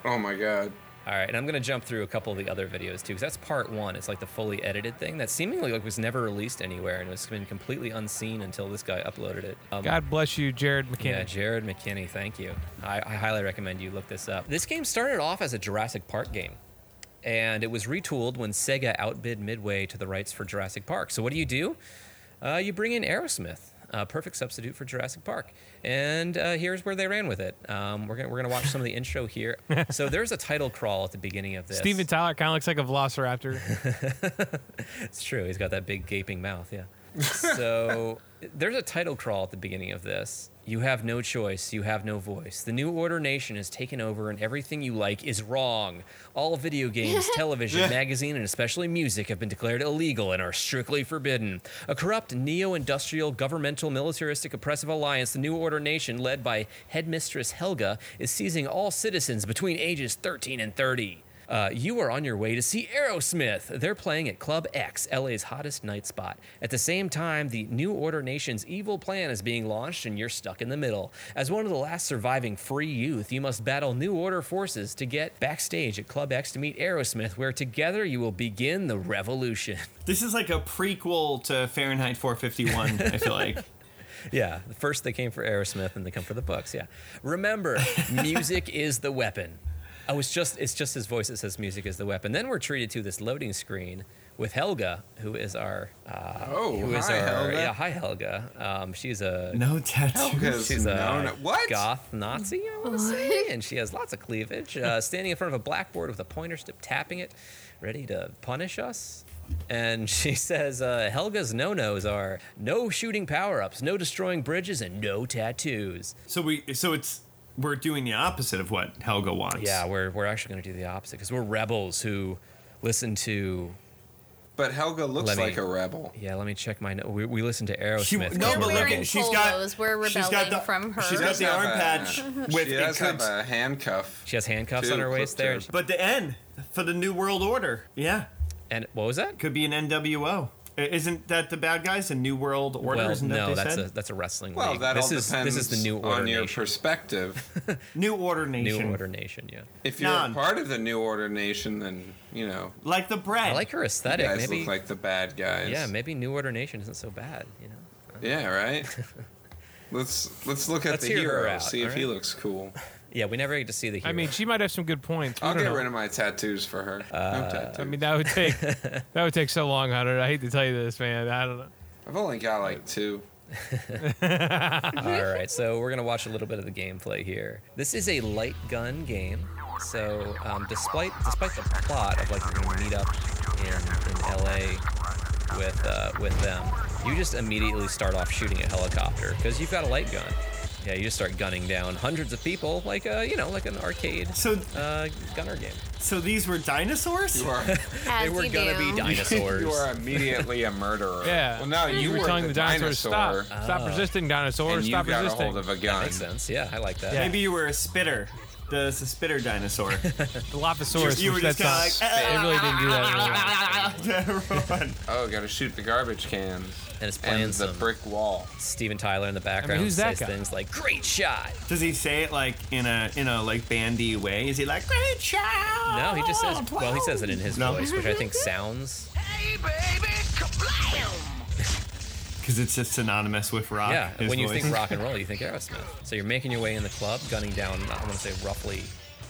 Oh my god. All right, and I'm gonna jump through a couple of the other videos too, because that's part one. It's like the fully edited thing that seemingly like was never released anywhere and it's been completely unseen until this guy uploaded it. Um, God bless you, Jared McKinney. Yeah, Jared McKinney, thank you. I, I highly recommend you look this up. This game started off as a Jurassic Park game, and it was retooled when Sega outbid Midway to the rights for Jurassic Park. So what do you do? Uh, you bring in Aerosmith. A perfect substitute for Jurassic Park. And uh, here's where they ran with it. Um, we're gonna we're gonna watch some of the intro here. So there's a title crawl at the beginning of this. Steven Tyler kind of looks like a velociraptor. It's true. He's got that big gaping mouth. Yeah. So there's a title crawl at the beginning of this. You have no choice. You have no voice. The New Order Nation has taken over, and everything you like is wrong. All video games, television, magazine, and especially music have been declared illegal and are strictly forbidden. A corrupt, neo industrial, governmental, militaristic, oppressive alliance, the New Order Nation, led by headmistress Helga, is seizing all citizens between ages 13 and 30. Uh, you are on your way to see Aerosmith. They're playing at Club X, LA's hottest night spot. At the same time, the New Order Nation's evil plan is being launched, and you're stuck in the middle. As one of the last surviving free youth, you must battle New Order forces to get backstage at Club X to meet Aerosmith, where together you will begin the revolution. This is like a prequel to Fahrenheit 451. I feel like. Yeah, first they came for Aerosmith, and they come for the Bucks. Yeah, remember, music is the weapon. Oh, it's just it's just his voice that says music is the weapon. Then we're treated to this loading screen with Helga, who is our uh, Oh, who is hi, our Helga. yeah hi Helga. Um, she's a No tattoos. Helga's she's a known- what? goth Nazi, I want to say, and she has lots of cleavage. Uh, standing in front of a blackboard with a pointer stick, tapping it, ready to punish us. And she says uh, Helga's no-nos are no shooting power-ups, no destroying bridges, and no tattoos. So we so it's we're doing the opposite of what Helga wants. Yeah, we're we're actually going to do the opposite because we're rebels who listen to. But Helga looks me- like a rebel. Yeah, let me check my. No- we, we listen to Aerosmith. She, 'cause no, We're but look wearing at she's got. We're she's got the, from her. She's got does the arm a- patch with She it does have a handcuff. she has handcuffs Too, on her waist there, but the N for the New World Order. Yeah, and what was that? could be an NWO. I- Isn't that the bad guys? The New World Order? Well, Isn't that no, they that's said? a that's a wrestling Well, league. that this all is depends this is the new order on your nation. perspective. New Order Nation. New order nation, yeah. If you're None. part of the New Order Nation, then you know Like the bread. I like her you aesthetic. guys maybe look like the bad guys. yeah, maybe new order nation isn't so bad. You know. Yeah, right. let's let's look at Let's the hear her hero. out, see if he looks cool. Yeah, we never get to see the hero. I mean, she might have some good points. We I'll don't get know. rid of my tattoos for her. Uh, no tattoos. I mean, that would take that would take so long, Hunter. I hate to tell you this, man. I don't know. I've only got like two. All right, so we're gonna watch a little bit of the gameplay here. This is a light gun game. So, um, despite despite the plot of like you're gonna meet up in in LA with uh, with them, you just immediately start off shooting a helicopter because you've got a light gun. Yeah, you just start gunning down hundreds of people like a you know like an arcade So, uh, gunner game. so these were dinosaurs. You are They were you gonna do. be dinosaurs. you are immediately a murderer. Yeah. Well, no, you, You were were telling the, dinosaurs dinosaur, stop, stop resisting dinosaurs, and you stop got resisting. a hold of a that gun. makes sense. Yeah, I like that. Yeah. Maybe you were a spitter. The, the spitter dinosaur. the Dilophosaurus. you were just kind of like, It really didn't do that. Run. Oh, gotta shoot the garbage cans. And it's playing and the some brick wall. Steven Tyler in the background who's that says guy? things like "Great shot." Does he say it like in a in a like bandy way? Is he like great shot? No, he just says. Well, he says it in his No. voice, which I think sounds. Hey baby, Because it's just synonymous with rock. yeah, his when you voice. think rock and roll, you think Aerosmith. So you're making your way in the club, gunning down. I want to say roughly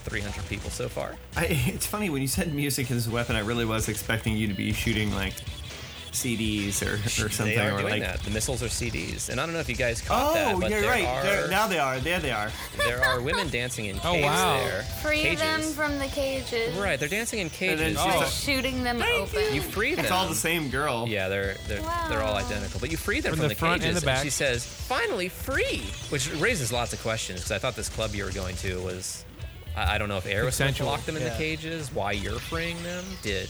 300 people so far. I, it's funny when you said music is a weapon. I really was expecting you to be shooting like CDs or, or something, they are or doing like. that. The missiles are CDs, and I don't know if you guys caught oh, that, Oh, but yeah, there right. are There- now they are. There they are. there are women dancing in cages. Oh, cages wow. there. Free cages. them from the cages. Right, they're dancing in then cages. she's Oh. Shooting them open. You free them. It's all the same girl. Yeah, they're they're they're all identical, but you free them From from, the front and the back. she says, "Finally free," which raises lots of questions because I thought this club you were going to was, I, I don't know if Aerosmith Consensual, locked them in the cages. Why you're freeing them? Did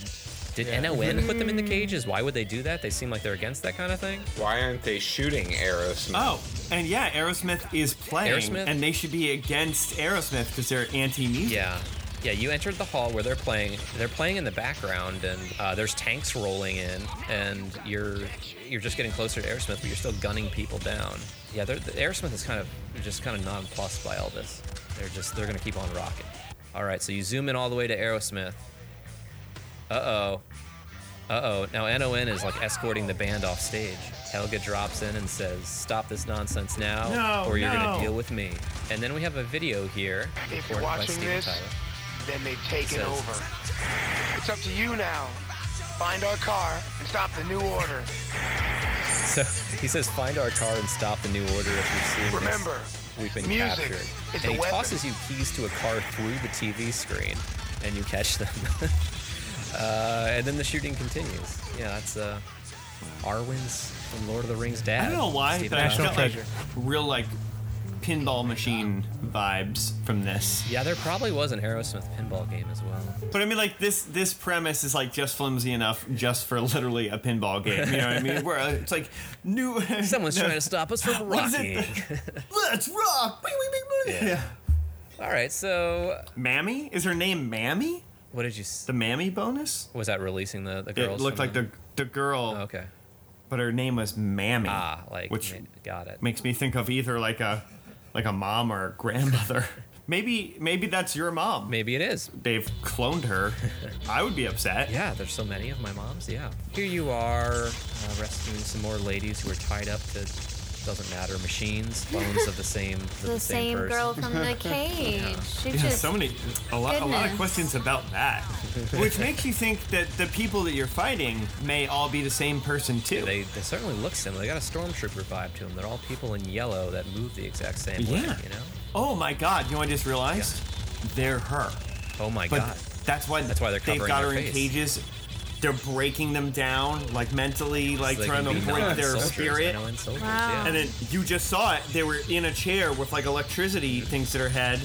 did Yeah. NON put them in the cages? Why would they do that? They seem like they're against that kind of thing. Why aren't they shooting Aerosmith? Oh, and yeah, Aerosmith is playing, Aerosmith? and they should be against Aerosmith because they're anti-music. Yeah. Yeah, you entered the hall where they're playing. They're playing in the background, and uh, there's tanks rolling in, and you're you're just getting closer to Aerosmith, but you're still gunning people down. Yeah, they're, the Aerosmith is kind of just kind of nonplussed by all this. They're just they're gonna keep on rocking. All right, so you zoom in all the way to Aerosmith. Uh oh. Uh oh. Now NON is like escorting the band off stage. Helga drops in and says, "Stop this nonsense now, No, or you're no. gonna deal with me." And then we have a video here If you're recorded by watching Steven this, Tyler. then they've taken Says- over. It's up to you now. Find our car and stop the new order. So he says, find our car and stop the new order if you've seen this. Remember, We've been music captured. is and a he weapon. tosses you keys to a car through the TV screen, and you catch them. uh, and then the shooting continues. Yeah, that's uh, Arwen's from Lord of the Rings dad. I don't know why, Steven but I just got like real like pinball machine vibes from this. Yeah, there probably was an Aerosmith pinball game as well. But I mean, like this this premise is like just flimsy enough just for literally a pinball game. You know what I mean? Where uh, it's like new. Someone's trying to stop us from rocking. Let's rock! Bing. Yeah. All right, so Mammy? Is her name Mammy? What did you? s- The Mammy bonus? Was that releasing the the girls? it looked from like the the girl, Oh, okay. but her name was Mammy. Ah, like which ma- got it. makes me think of either like a like a mom or a grandmother. maybe maybe that's your mom. Maybe it is. They've cloned her. I would be upset. Yeah, there's so many of my moms. Yeah. Here you are, uh, rescuing some more ladies who are tied up to doesn't matter machines, bones of the same of The same person. girl from the cage. She Yeah, just so many, a lot, a lot of questions about that, which makes you think that the people that you're fighting may all be the same person too. They, they certainly look similar. They got a stormtrooper vibe to them. They're all people in yellow that move the exact same way. Yeah. You know? oh my God! You know what I just realized? They're her. Oh my But god. that's why That's why they're they've covering got their her in face. cages. They're breaking them down, like mentally, like So trying to break their non-soldiers, spirit. soldiers, Wow. Yeah. And then you just saw it. They were in a chair with like electricity things to their head.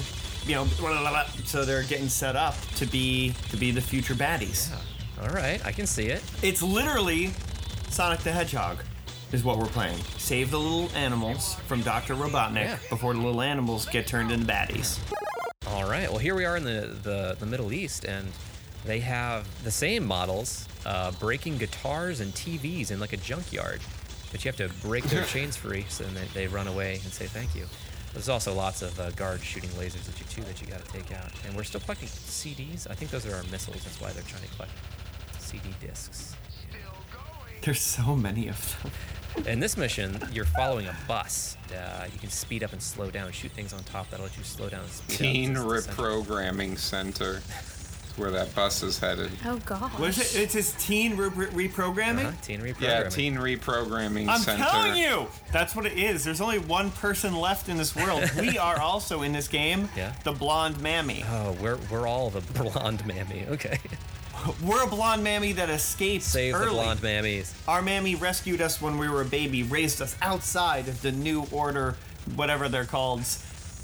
You know, blah, blah, blah. so they're getting set up to be to be the future baddies. all right, I can see it. It's literally Sonic the Hedgehog, is what we're playing. Save the little animals from Dr. Robotnik Yeah. before the little animals get turned into baddies. All right. Well, here we are in the, the, the Middle East, and they have the same models uh, breaking guitars and TVs in like a junkyard. But you have to break their chains free, so then they, they run away and say thank you. There's also lots of uh, guards shooting lasers at you too that you got to take out. And we're still collecting CDs. I think those are our missiles. That's why they're trying to collect CD discs. There's so many of them. In this mission, you're following a bus. Uh, you can speed up and slow down, shoot things on top that'll let you slow down and speed Teen up. It's- it's essential. Reprogramming Center. That's where that bus is headed. oh god. What is it? It's his teen re- reprogramming? Uh-huh, teen reprogramming. Yeah, Teen Reprogramming center. I'm Center. telling you, that's what it is. There's only one person left in this world. we are also in this game. Yeah. The blonde mammy. Oh, we're we're all the blonde mammy. Okay. We're a blonde mammy that escaped Save early. the blonde mammies. Our mammy rescued us when we were a baby, raised us outside of the new order, whatever they're called,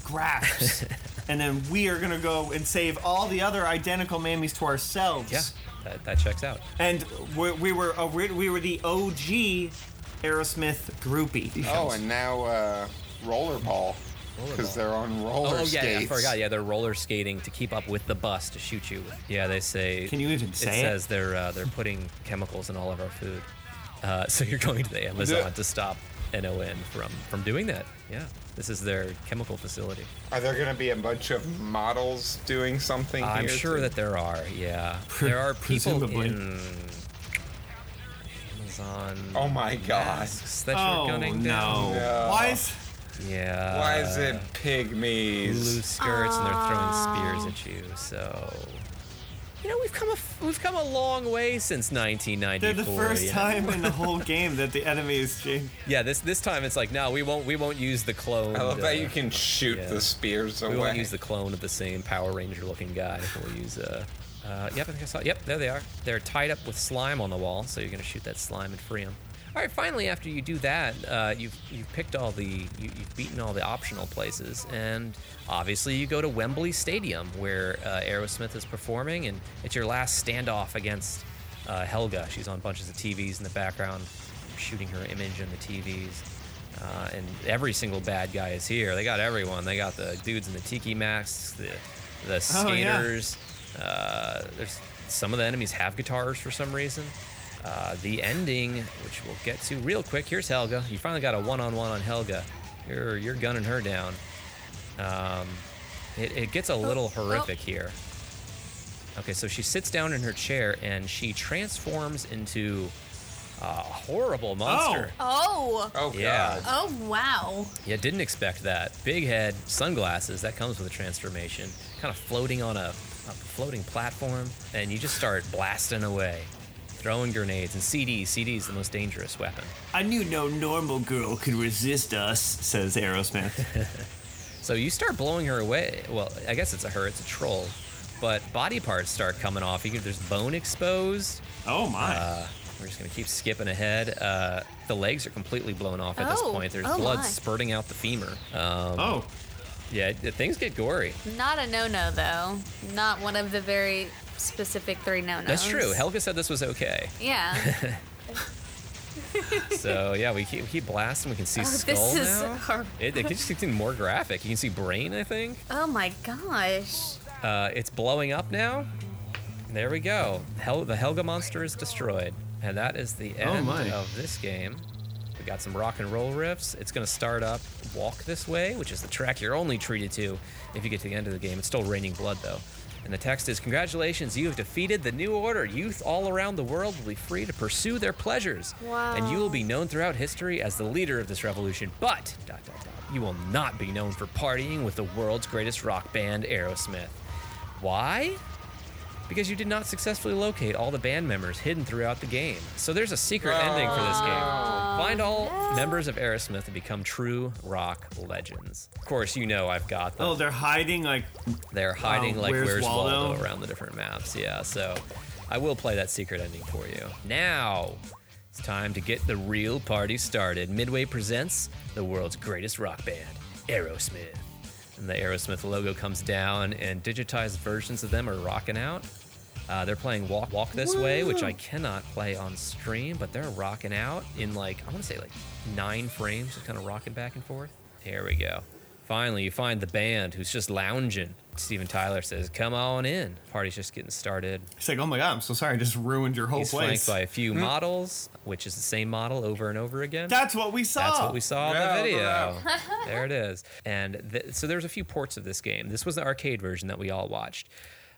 grasps. and then we are gonna go and save all the other identical mammies to ourselves. Yeah, that, that checks out. And we, we were a, we were the OG Aerosmith groupie. Oh, and now uh, Rollerball. Because they're on roller Oh yeah, skates. yeah, I forgot. Yeah, they're roller skating to keep up with the bus to shoot you. Yeah, they say. Can you even It say it? says they're uh, they're putting chemicals in all of our food. Uh, so you're going to the Amazon Yeah. to stop NON from from doing that. Yeah, this is their chemical facility. Are there going to be a bunch of models doing something I'm here? sure too? that there are. Yeah, there are people presumably. in Amazon. Oh my God. masks that Oh you're gunning no. down. No. Why is Yeah. Why is it blue pygmies? skirts and they're throwing spears ah. at you? So, you know, we've come a f- we've come a long way since 1994. they're the first you know? time in the whole game that the enemy is changed? Yeah, this this time it's like no, we won't we won't use the clone. I love that uh, you can shoot yeah. the spears away. We won't use the clone of the same Power Ranger looking guy. We'll use uh, uh, yep, I think I saw. Yep, there they are. They're tied up with slime on the wall, so you're gonna shoot that slime and free them. All right, finally, after you do that, uh, you've you've picked all the you, you've beaten all the optional places, and obviously you go to Wembley Stadium where uh, Aerosmith is performing, and it's your last standoff against uh, Helga. She's on bunches of TVs in the background, shooting her image in the TVs. Uh, and every single bad guy is here. They got everyone. They got the dudes in the tiki masks, the the Oh, yeah. skaters. uh, there's some of the enemies have guitars for some reason. Uh, the ending, which we'll get to real quick. Here's Helga. You finally got a one-on-one on Helga. You're you're gunning her down. Um, it, it gets a little horrific here. Okay, so she sits down in her chair and she transforms into a horrible monster. Oh. Oh god. Yeah. Oh wow. Yeah, didn't expect that. Big head, sunglasses, that comes with a transformation. Kind of floating on a, a floating platform, and you just start blasting away. Throwing grenades and CDs. CD is the most dangerous weapon. I knew no normal girl could resist us, says Aerosmith. So you start blowing her away. Well, I guess it's a her, it's a troll. But body parts start coming off. You can, there's bone exposed. oh my. Uh, we're just gonna keep skipping ahead. Uh, the legs are completely blown off at this Oh, point. There's oh blood my. spurting out the femur. Um, oh. Yeah, things get gory. Not a no-no though. Not one of the very specific three no-nos. That's true. Helga said this was okay. Yeah. So yeah, we keep, we keep blasting. We can see Oh, skull this is now. hor- It, it keeps getting more graphic. You can see brain. I think Oh my gosh. uh, it's blowing up now. There we go. Hel- the Helga monster is destroyed, and that is the Oh, end my. of this game. We got some rock and roll riffs. It's gonna start up "Walk This Way," which is the track you're only treated to if you get to the end of the game. It's still raining blood though. And the text is Congratulations, you have defeated the New Order. Youth all around the world will be free to pursue their pleasures. And you will be known throughout history as the leader of this revolution. But, dot, dot, dot, you will not be known for partying with the world's greatest rock band, Aerosmith. Why? Because you did not successfully locate all the band members hidden throughout the game. So there's a secret ending for this game. Find all members of Aerosmith and become true rock legends. Of course, you know I've got them. Oh, they're hiding like They're hiding Oh, like Where's Where's Waldo? Waldo? around the different maps. Yeah, so I will play that secret ending for you. Now it's time to get the real party started. Midway presents the world's greatest rock band, Aerosmith. And the Aerosmith logo comes down, and digitized versions of them are rocking out. Uh, they're playing Walk Walk This Way, which I cannot play on stream, but they're rocking out in like, I want to say like nine frames, just kind of rocking back and forth. Here we go. Finally, you find the band who's just lounging. Steven Tyler says, Come on in. Party's just getting started. it's like, oh my god, I'm so sorry, I just ruined your whole He's place. flanked by a few models, which is the same model over and over again. That's what we saw. That's what we saw in the video. there it is. And th- so there's a few ports of this game. This was the arcade version that we all watched.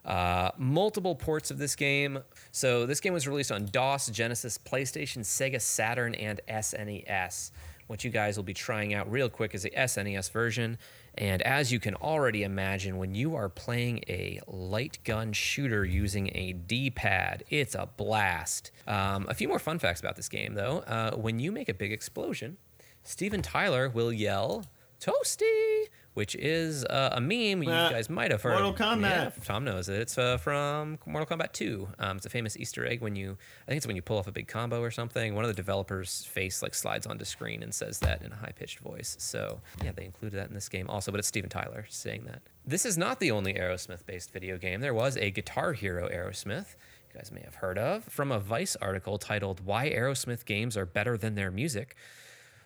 Uh, multiple ports of this game. So this game was released on DOS, Genesis, PlayStation, Sega Saturn, and SNES. What you guys will be trying out real quick is the SNES version. And as you can already imagine, when you are playing a light gun shooter using a D pad, it's a blast. Um, a few more fun facts about this game, though. Uh, when you make a big explosion, Steven Tyler will yell, Toasty! Which is uh, a meme you Uh, guys might have heard. Mortal Kombat. Yeah, Tom knows it. It's uh, from Mortal Kombat 2. Um, it's a famous Easter egg when you, I think it's when you pull off a big combo or something. One of the developers' face like slides onto screen and says that in a high pitched voice. So yeah, they included that in this game also. But it's Steven Tyler saying that. This is not the only Aerosmith-based video game. There was a Guitar Hero Aerosmith. You guys may have heard of from a Vice article titled "Why Aerosmith Games Are Better Than Their Music."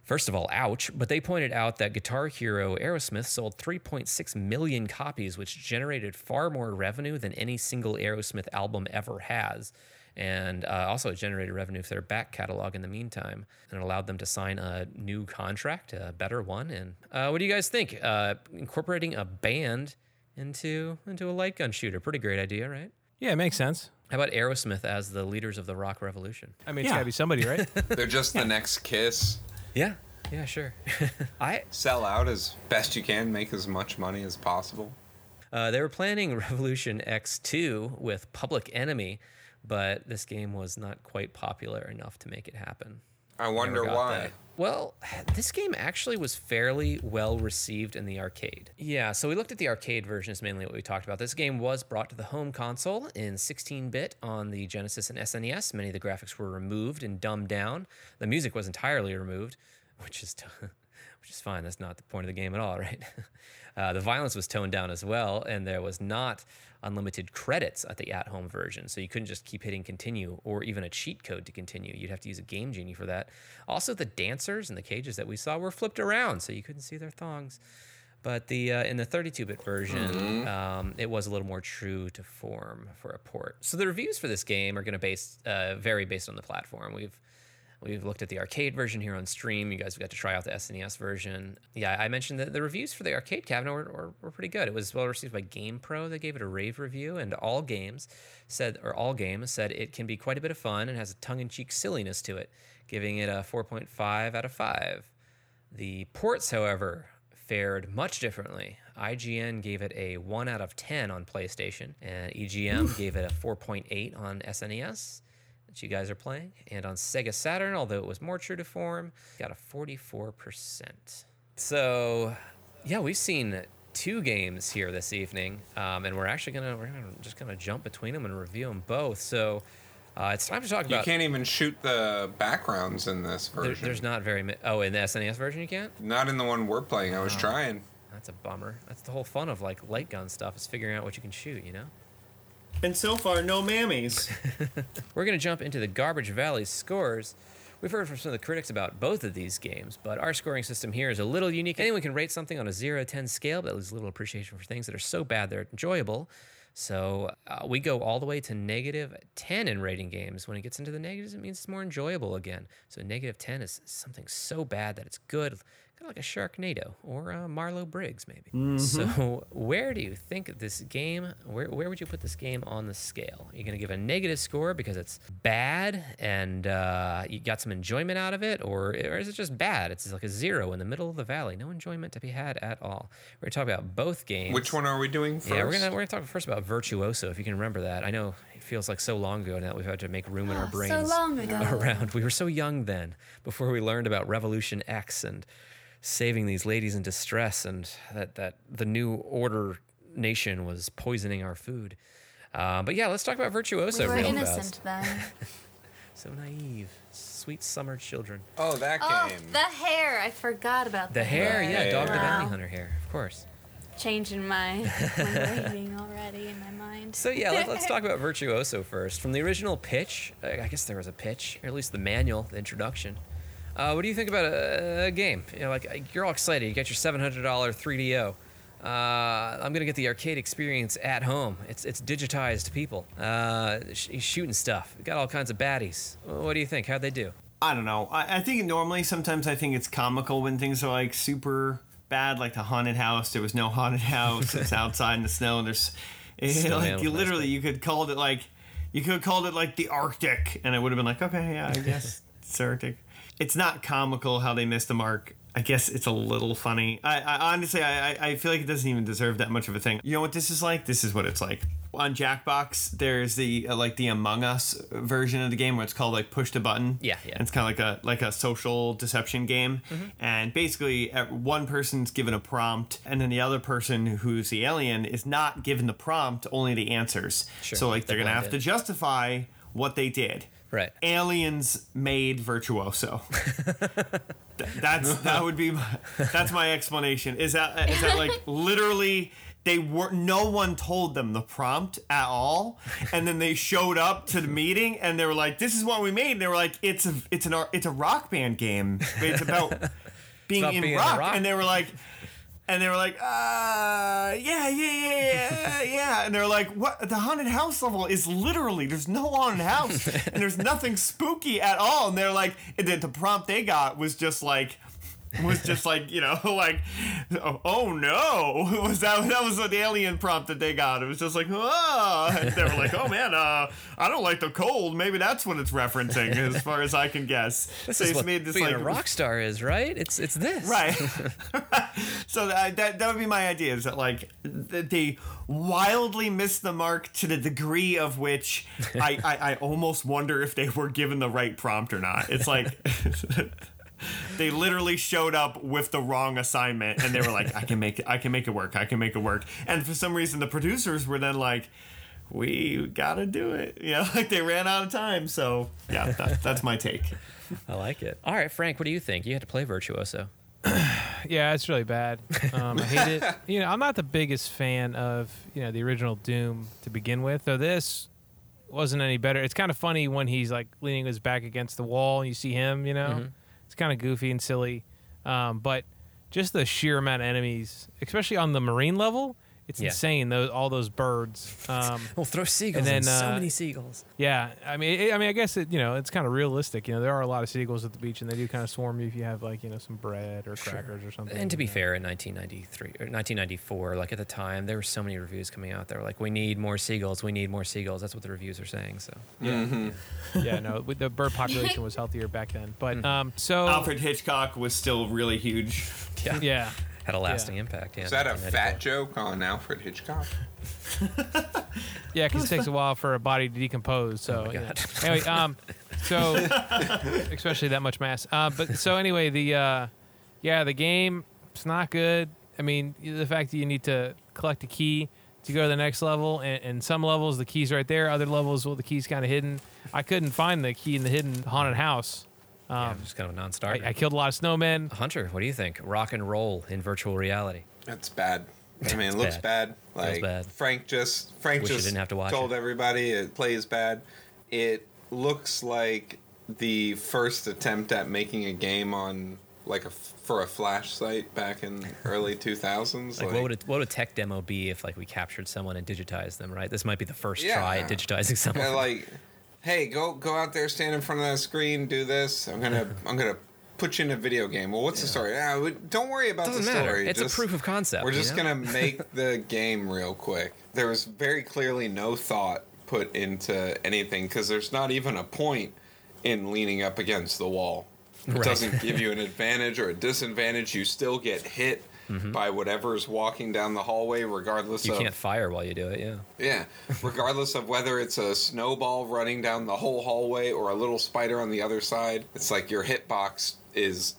First of all, ouch, but they pointed out that Guitar Hero Aerosmith sold 3.6 million copies, which generated far more revenue than any single Aerosmith album ever has. And uh, also, it generated revenue for their back catalog in the meantime, and it allowed them to sign a new contract, a better one. And uh, what do you guys think? Uh, incorporating a band into into a light gun shooter, pretty great idea, right? Yeah, it makes sense. How about Aerosmith as the leaders of the rock revolution? I mean, it's Yeah. got to be somebody, right? They're just the next kiss. Yeah, yeah, sure. I Sell out as best you can, make as much money as possible. Uh, they were planning Revolution X2 with Public Enemy, but this game was not quite popular enough to make it happen. I wonder why. that. Well, this game actually was fairly well received in the arcade. Yeah, so we looked at the arcade version, is mainly what we talked about. This game was brought to the home console in 16 bit on the Genesis and SNES. Many of the graphics were removed and dumbed down. The music was entirely removed, which is. which is fine. That's not the point of the game at all, right? Uh, the violence was toned down as well, and there was not unlimited credits at the at-home version, so you couldn't just keep hitting continue or even a cheat code to continue. You'd have to use a game genie for that. Also, the dancers and the cages that we saw were flipped around, so you couldn't see their thongs. But the uh, in the 32-bit version, um, it was a little more true to form for a port. So the reviews for this game are going to base uh, vary based on the platform. We've We've looked at the arcade version here on stream. You guys got to try out the SNES version. Yeah, I mentioned that the reviews for the arcade cabinet were, were, were pretty good. It was well received by GamePro. They gave it a rave review, and all games said, or all games said, it can be quite a bit of fun and has a tongue-in-cheek silliness to it, giving it a 4.5 out of 5. The ports, however, fared much differently. IGN gave it a 1 out of 10 on PlayStation, and EGM gave it a 4.8 on SNES. That you guys are playing. And on Sega Saturn, although it was more true to form, got a 44%. So, yeah, we've seen two games here this evening, um, and we're actually gonna we're gonna just gonna jump between them and review them both. So, uh, it's time to talk about. You can't even shoot the backgrounds in this there- version. there's not very many. Oh, in the SNES version, you can't. Not in the one we're playing. I was Oh. trying. That's a bummer. That's the whole fun of like light gun stuff is figuring out what you can shoot. You know. And so far, no mammies. We're going to jump into the Garbage Valley scores. We've heard from some of the critics about both of these games, but our scoring system here is a little unique. Anyone can rate something on a 0 to 10 scale, but leaves a little appreciation for things that are so bad they're enjoyable. So uh, we go all the way to negative 10 in rating games. When it gets into the negatives, it means it's more enjoyable again. So negative 10 is something so bad that it's good, kind of like a Sharknado or a Marlow Briggs, maybe. Mm-hmm. So where do you think this game, where, where would you put this game on the scale? Are you going to give a negative score because it's bad and uh, you got some enjoyment out of it? Or, or is it just bad? It's like a zero in the middle of the valley. No enjoyment to be had at all. We're going to talk about both games. Which one are we doing first? Yeah, we're gonna we're gonna talk first about Virtuoso. If you can remember that, I know it feels like so long ago now that we've had to make room in our ah, so brains long ago. around. We were so young then, before we learned about Revolution X and saving these ladies in distress, and that that the new order nation was poisoning our food. Uh, but yeah, let's talk about Virtuoso we were real innocent fast. then. So naive, sweet summer children. Oh, that oh, game. the hair! I forgot about The hair, yeah, hair. Dog the Bounty Hunter hair, of course. Changing my, my rating already in my mind. So yeah, let, us talk about Virtuoso first. From the original pitch, I I guess there was a pitch, or at least the manual, the introduction. Uh, what do you think about a, a game? You know, like you're all excited. You got your $700 3DO. Uh, I'm gonna get the arcade experience at home. It's it's digitized people. Uh, sh- shooting stuff. Got all kinds of baddies. What do you think? How'd they do? I don't know. I, I think normally sometimes I think it's comical when things are like super bad, like the haunted house. There was no haunted house. it's outside in the snow. And there's Snow like you literally you could called it like you could have called it like the Arctic, and it would have been like okay, yeah, I guess it's Arctic. It's not comical how they missed the mark. I guess it's a little funny. I, I honestly, I, I- feel like it doesn't even deserve that much of a thing. You know what this is like? This is what it's like. On Jackbox, there's the uh, like the Among Us version of the game where it's called like push the button. Yeah, yeah. And it's kind of like a like a social deception game, and basically one person's given a prompt, and then the other person who's the alien is not given the prompt, only the answers. Sure, So like they're they're gonna have to justify what they did. Right. Aliens made virtuoso. That's that would be my, that's my explanation. Is that is that like literally they were no one told them the prompt at all, and then they showed up to the meeting and they were like, "This is what we made." And they were like, "It's a it's an it's a rock band game. It's about being in being in rock. rock. And they were like. And they were like, uh, yeah, yeah, yeah, yeah, yeah. And they're like, what? The haunted house level is literally, there's no haunted house. and there's nothing spooky at all. And they're like, and then the prompt they got was just like, was just like, you know, like, oh, oh no. Was that, that was the alien prompt that they got. It was just like, oh. And they were like, oh man, uh, I don't like the cold. Maybe that's what it's referencing, as far as I can guess. This so is what made this being like a rock star is, right? It's it's this. Right. so that, that that would be my idea is that like th- they wildly missed the mark to the degree of which I, I, I almost wonder if they were given the right prompt or not. It's like they literally showed up with the wrong assignment and they were like, I can make it I can make it work. I can make it work. And for some reason the producers were then like we gotta do it. You know, like they ran out of time. So yeah, that, that's my take. I like it. All right, Frank, what do you think? You had to play Virtuoso. Yeah, it's really bad. Um, I hate it. You know, I'm not the biggest fan of you know the original Doom to begin with. Though this wasn't any better. It's kind of funny when he's like leaning his back against the wall and you see him. You know, Mm-hmm. Kind of goofy and silly. Um, but just the sheer amount of enemies, especially on the marine level, it's Yeah. insane. Those all those birds. Um, We'll throw seagulls. And in. then, so uh, many seagulls. Yeah, I mean, it, I mean, I guess it, you know, it's kind of realistic. You know, there are a lot of seagulls at the beach, and they do kind of swarm you if you have like you know some bread or crackers or something. And to be know. fair, in 1993 or 1994, like at the time, there were so many reviews coming out. They were like, "We need more seagulls. We need more seagulls." That's what the reviews are saying. So yeah, no, the bird population was healthier back then. But um, so Alfred Hitchcock was still really huge. yeah, yeah, Had a lasting Yeah. impact. Yeah. Is that a 1994. fat joke on Alfred Hitchcock? Yeah, because it takes a while for a body to decompose. So Oh my you know. God. anyway, um, so especially that much mass. Uh, but so anyway, the uh, yeah, the game it's not good. I mean, the fact that you need to collect a key to go to the next level, and, and some levels the key's right there, other levels well the key's kind of hidden. I couldn't find the key in the hidden haunted house. Yeah, Um, just kind of a non-starter. I, I killed a lot of snowmen. Hunter, what do you think? Rock and roll in virtual reality. That's bad. I mean, it looks bad. bad. Like bad. Frank just Frank Wish just didn't have to watch told it. everybody it plays bad. It looks like the first attempt at making a game on like a for a flash site back in early 2000s. Like, what would a, what would a tech demo be if like we captured someone and digitized them? Right. This might be the first Yeah. try at digitizing someone. Yeah, like, hey, go go out there, stand in front of that screen, do this. I'm gonna I'm gonna put you in a video game. Well, what's the story? Yeah, we- don't worry about Doesn't the matter. story. It's Just- a proof of concept. We're you just know? gonna make the game real quick. There was very clearly no thought put into anything because there's not even a point in leaning up against the wall. It Right. doesn't give you an advantage or a disadvantage. You still get hit by whatever's walking down the hallway, regardless Mm-hmm. You of can't fire while you do it. Yeah. yeah, regardless of whether it's a snowball running down the whole hallway or a little spider on the other side. It's like your hitbox is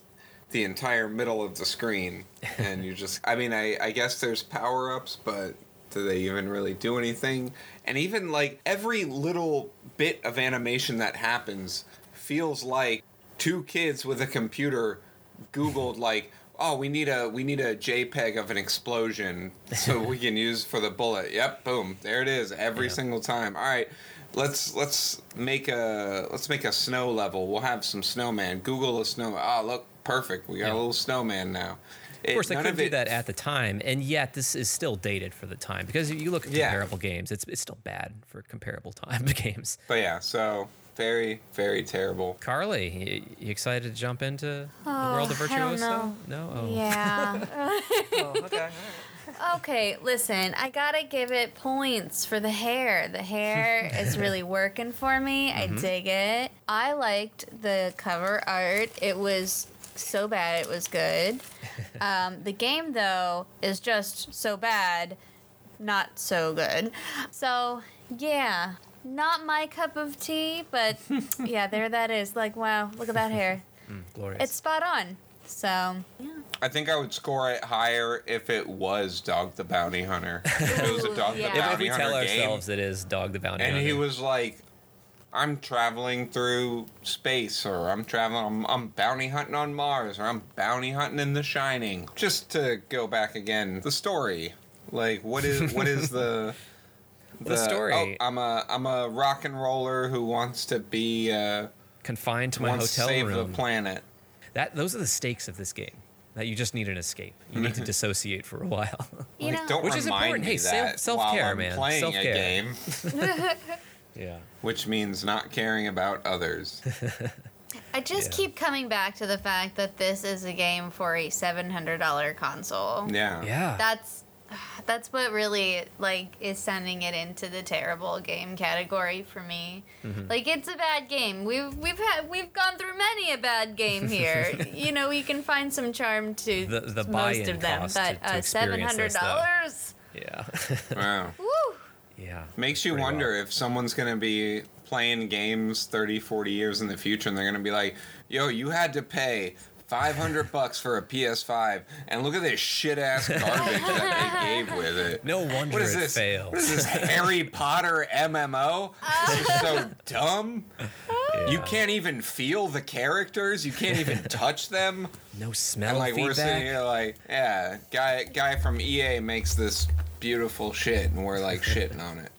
the entire middle of the screen, and you just. I mean, I I guess there's power ups, but do they even really do anything? And even like every little bit of animation that happens feels like two kids with a computer googled like oh we need a we need a jpeg of an explosion so we can use for the bullet yep boom there it is every Yeah. single time all right let's let's make a let's make a snow level we'll have some snowman google a snow oh look perfect we got Yeah. a little snowman now Of course, they couldn't do that at the time, and yet this is still dated for the time because if you look at Yeah. comparable games, it's it's still bad for comparable time games. but yeah so very very terrible Carly, you, you excited to jump into the world of Oh, I don't Virtuoso? know. No. Oh. Yeah. Oh, okay. okay, listen, I gotta give it points for the hair. The hair is really working for me. I dig it. I liked the cover art. It was so bad, it was good. Um, the game, though, is just so bad, not so good. So, yeah. Not my cup of tea, but yeah, there that is. Like, wow, look at that hair. Mm, glorious. It's spot on. So, yeah. I think I would score it higher if it was Dog the Bounty Hunter. If it was a Dog Yeah. the if, if Bounty we Hunter tell game, ourselves it is Dog the Bounty and Hunter. And he was like, "I'm traveling through space, or I'm traveling, I'm, I'm bounty hunting on Mars, or I'm bounty hunting in The Shining." Just to go back again, the story, like, what is what is the The story. Oh, I'm a I'm a rock and roller who wants to be uh, confined to my wants to hotel save room. the planet. That those are the stakes of this game. That you just need an escape. You need to dissociate for a while. You Like, know, don't Which is remind important. Hey, self- that self-care, while I'm man. playing Self-care. a game, yeah. which means not caring about others. I just Yeah. keep coming back to the fact that this is a game for a seven hundred dollar console. Yeah. Yeah. That's that's what really like is sending it into the terrible game category for me. Mm-hmm. Like it's a bad game. We've we've had we've gone through many a bad game here. you know, we can find some charm to The- the most of them, but to- to uh, seven experience hundred this, though. dollars. yeah. Wow. Woo! yeah. Makes you wonder well. if someone's going to be playing games 30, 40 years in the future and they're going to be like, yo, you had to pay 500 bucks for a PS5 and look at this shit ass garbage that they gave with it. No wonder What is it this? failed. What is this Harry Potter MMO? This is so dumb. You can't even feel the characters. You can't even touch them. No smell And like feedback. we're sitting here like, yeah, guy guy from EA makes this beautiful shit and we're like shitting on it.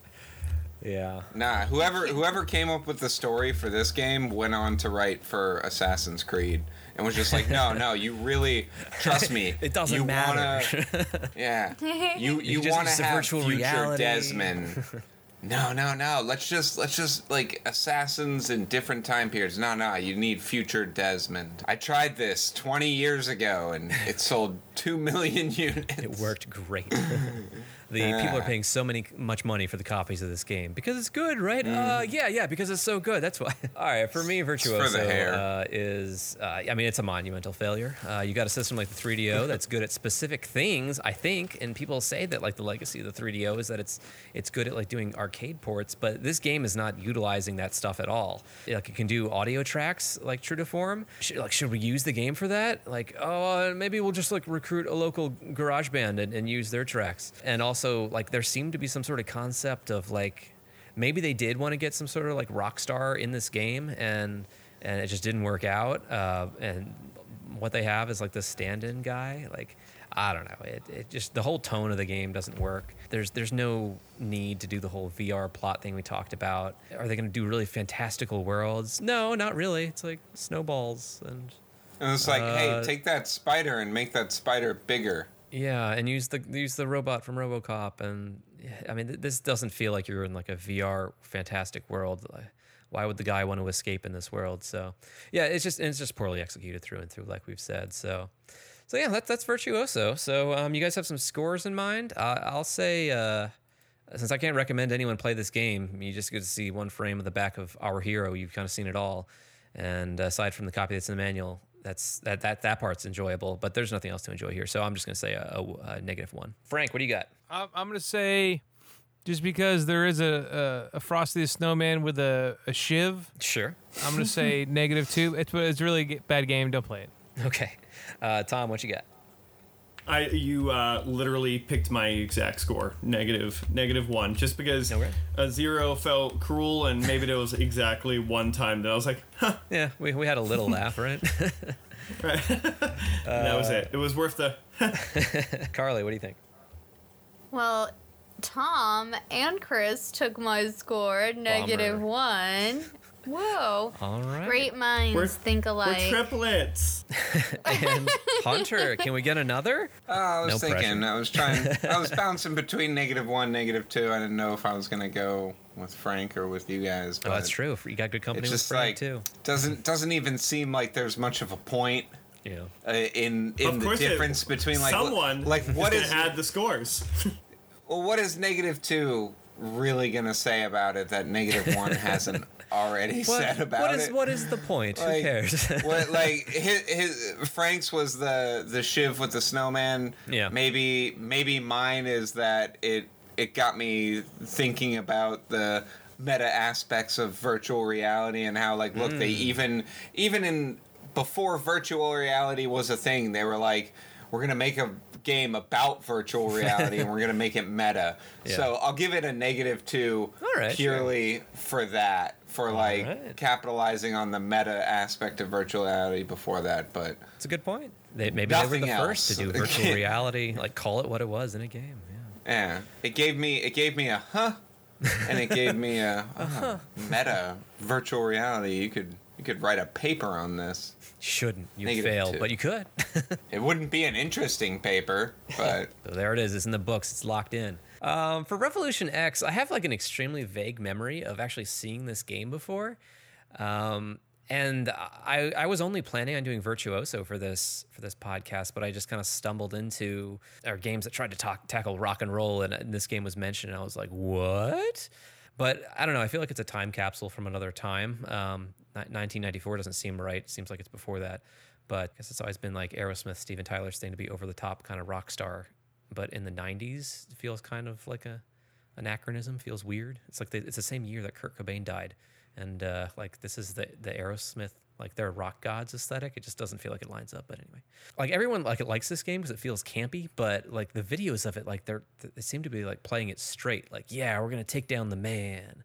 yeah. Nah, whoever whoever came up with the story for this game went on to write for Assassin's Creed and was just like, no, no, you really trust me. It doesn't you matter. Wanna, yeah, you You want to have virtual future reality. Desmond. No, no, no. Let's just let's just like assassins in different time periods. No, no, you need future Desmond. I tried this 20 years ago and it sold 2 million units. It worked great. The people are Ah. paying so many much money for the copies of this game because it's good, right? Uh, yeah, yeah, because it's so good. That's why. All right, for me, Virtuoso. Uh, is uh, I mean, it's a monumental failure. Uh, you got a system like the 3DO that's good at specific things, I think, and people say that like the legacy of the 3DO is that it's it's good at like doing arcade ports, but this game is not utilizing that stuff at all. Like it can do audio tracks like true to form. Should, like should we use the game for that? Like oh, maybe we'll just like recruit a local garage band and, and use their tracks. And also like there seemed to be some sort of concept of like maybe they did want to get some sort of like rock star in this game and and it just didn't work out uh, and what they have is like this stand-in guy like i don't know it, it just the whole tone of the game doesn't work. There's there's no need to do the whole vr plot thing we talked about. Are they going to do really fantastical worlds? No not really. It's like snowballs and And it's like, Uh, hey, take that spider and make that spider bigger. Yeah, and use the use the robot from RoboCop, and I mean, th- this doesn't feel like you're in like a VR fantastic world. Why would the guy want to escape in this world? So, yeah, it's just it's just poorly executed through and through, like we've said. So, so yeah, that's that's virtuoso. So, um, you guys have some scores in mind? Uh, I'll say. Uh, since I can't recommend anyone play this game, you just get to see one frame of the back of our hero. You've kind of seen it all, and aside from the copy that's in the manual, that's that that that part's enjoyable. But there's nothing else to enjoy here, so I'm just gonna say a, a, a negative one. Frank, what do you got? I'm, I'm gonna say, just because there is a a, a Frosty Snowman with a, a shiv, Sure. I'm gonna say negative two. It's it's a really bad game. Don't play it. Okay, uh, Tom, what you got? I you uh, literally picked my exact score negative negative one just because Okay. a zero felt cruel and maybe there was exactly one time that I was like huh Yeah, we, we had a little laugh, right? right and that was it it was worth the Carly, what do you think? Well, Tom and Chris took my score, negative Bummer. one. Whoa. All right. Great minds We're- think we're triplets And Hunter, can we get another? Uh, I was No thinking. pressure. I was trying. I was bouncing between negative one, negative two. I didn't know if I was gonna go with Frank or with you guys. Oh, that's true. You got good company It's with Frank like too. doesn't doesn't even seem like there's much of a point Yeah. uh, in in the course it- difference between like someone like what is is gonna add the scores well what is negative two really gonna say about it that negative one hasn't already said about what is it? what is the point? Who cares? what like his, his Frank's was the the shiv with the snowman. Yeah. Maybe maybe mine is that it it got me thinking about the meta aspects of virtual reality and how like look they Mm. even even in before virtual reality was a thing they were like we're gonna make a game about virtual reality and we're gonna make it meta. Yeah. So I'll give it a negative two right, purely for that for like right. capitalizing on the meta aspect of virtual reality before that, but It's a good point. They, maybe they were the first to do virtual reality, like call it what it was in a game. Yeah. yeah, it gave me it gave me a huh, and it gave me a Uh-huh. meta virtual reality. You could you could write a paper on this. Shouldn't you Negative fail, two. but you could. It wouldn't be an interesting paper, but So there it is. It's in the books. It's locked in. Um, for Revolution X, I have like an extremely vague memory of actually seeing this game before, um, and I, I was only planning on doing Virtuoso for this for this podcast, but I just kind of stumbled into our games that tried to talk, tackle rock and roll, and, and this game was mentioned, and I was like, what? But I don't know. I feel like it's a time capsule from another time. Um, 1994 doesn't seem right. It seems like it's before that. But I guess it's always been like Aerosmith, Steven Tyler's thing to be over the top kind of rock star. But in the 90s, it feels kind of like a anachronism. Feels weird. It's like the, it's the same year that Kurt Cobain died, and uh, like this is the the Aerosmith like their rock gods aesthetic. It just doesn't feel like it lines up. But anyway, like everyone like it likes this game because it feels campy. But like the videos of it, like they're they seem to be like playing it straight. Like yeah, we're gonna take down the man.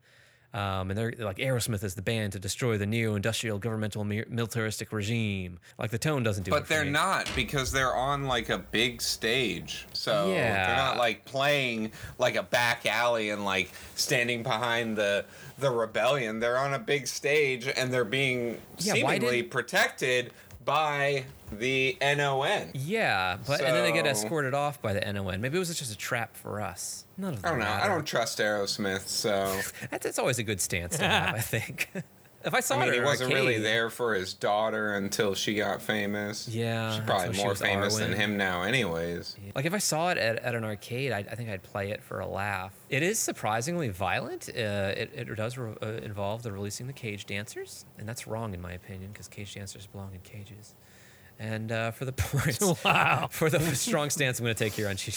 Um, and they're like Aerosmith is the band to destroy the neo-industrial governmental mi- militaristic regime. Like the tone doesn't do it. but they're not because they're on like a big stage. So Yeah. they're not like playing like a back alley and like standing behind the the rebellion. They're on a big stage and they're being Yeah, seemingly protected by the NON. Yeah, but and then they get escorted off by the NON. Maybe it was just a trap for us. None of that. I don't know. I don't trust Aerosmith, so That's, that's always a good stance to have, I think. if I saw I mean, it he wasn't really there for his daughter until she got famous. Yeah, she's probably more was famous than him now, anyways. Like if I saw it at, at an arcade, I, I think I'd play it for a laugh. It is surprisingly violent. Uh, it, it does re- uh, involve the releasing the cage dancers, and that's wrong in my opinion because cage dancers belong in cages. And uh, for the ports, Wow. for the strong stance I'm going to take here on Chi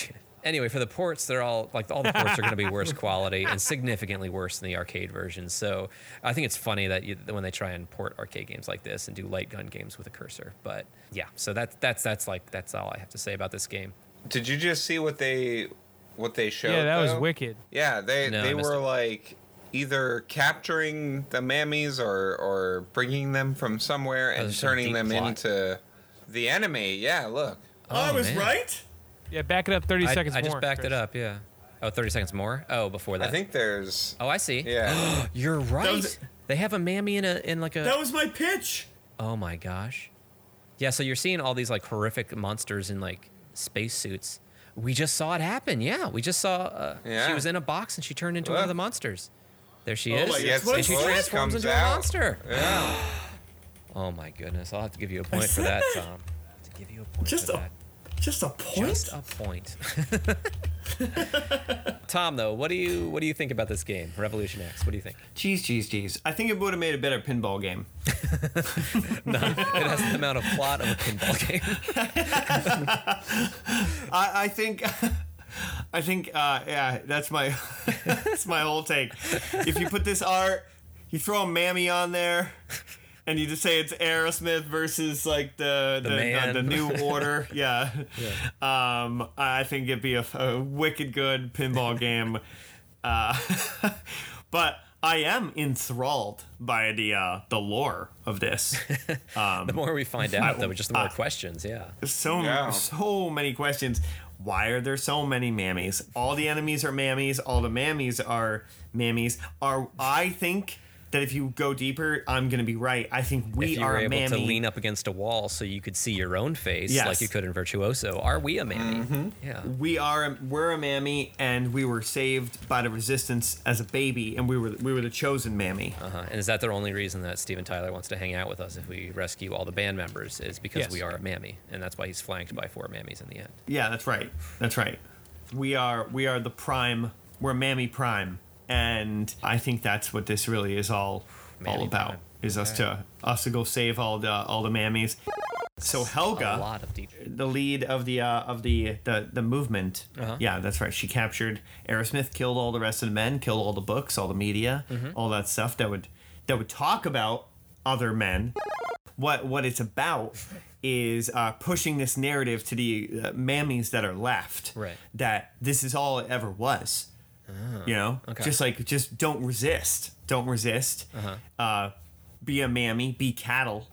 Anyway, for the ports, they're all like all the ports are going to be worse quality and significantly worse than the arcade version. So I think it's funny that, you, when they try and port arcade games like this and do light gun games with a cursor. But yeah, so that's that's that's like that's all I have to say about this game. Did you just see what they what they showed? yeah, that was wicked. Yeah, they No, they were it. like either capturing the mammies or or bringing them from somewhere and turning them plot. into the enemy. Yeah, look. Oh, I Oh, was man. right. Yeah, back it up 30 I, seconds I more. just backed Chris. it up, yeah. Oh, 30 seconds more? Oh, before that. I think there's Oh, I see. yeah. You're right. was- They have a mammy in a in like a That was my pitch. Oh my gosh. Yeah, so you're seeing all these like horrific monsters in like spacesuits. We just saw it happen. Yeah, we just saw uh, she was in a box and she turned into one of the monsters. There she Oh is. my Yes, God. and she transforms comes into a monster. Yeah. Oh my goodness. I'll have to give you a point for that, Tom. To give you a point Just for a that. Just a point. Just a point. Tom, though, what do you what do you think about this game, Revolution X? What do you think? Jeez, jeez, jeez. I think it would have made a better pinball game. no, It has the amount of plot of a pinball game. I, I think. I think, uh, yeah, that's my, that's my whole take. If you put this art, you throw a mammy on there, and you just say it's Aerosmith versus like the The the, man. the, new order, yeah. Um, I think it'd be a, a wicked good pinball game. Uh, but I am enthralled by the uh, the lore of this. The more we find out, though, just the more uh, questions. Yeah. so Yeah. so many questions. Why are there so many mammies? All the enemies are mammies. All the mammies are mammies. Are I think that if you go deeper, I'm gonna be right. I think we if you are were a able mammy. to lean up against a wall so you could see your own face Yes. like you could in Virtuoso, are we a mammy? Mm-hmm. Yeah. we are we're a mammy, and we were saved by the resistance as a baby, and we were we were the chosen mammy. Uh-huh. And is that the only reason that Steven Tyler wants to hang out with us if we rescue all the band members? Is because Yes. we are a mammy, and that's why he's flanked by four mammies in the end. Yeah, that's right. That's right. We are we are the prime. We're Mammy Prime, and I think that's what this really is all all about. Prime. Is us to us to go save all the all the mammies. So A Helga, lot of the lead of the uh, of the the, the movement. Uh-huh. Yeah, that's right. She captured Aerosmith, killed all the rest of the men, killed all the books, all the media, Mm-hmm. all that stuff that would that would talk about other men. What what it's about is uh, pushing this narrative to the uh, mammies that are left. Right. That this is all it ever was. You know, okay. just like just don't resist. Don't resist. Uh-huh. Uh, be a mammy. Be cattle.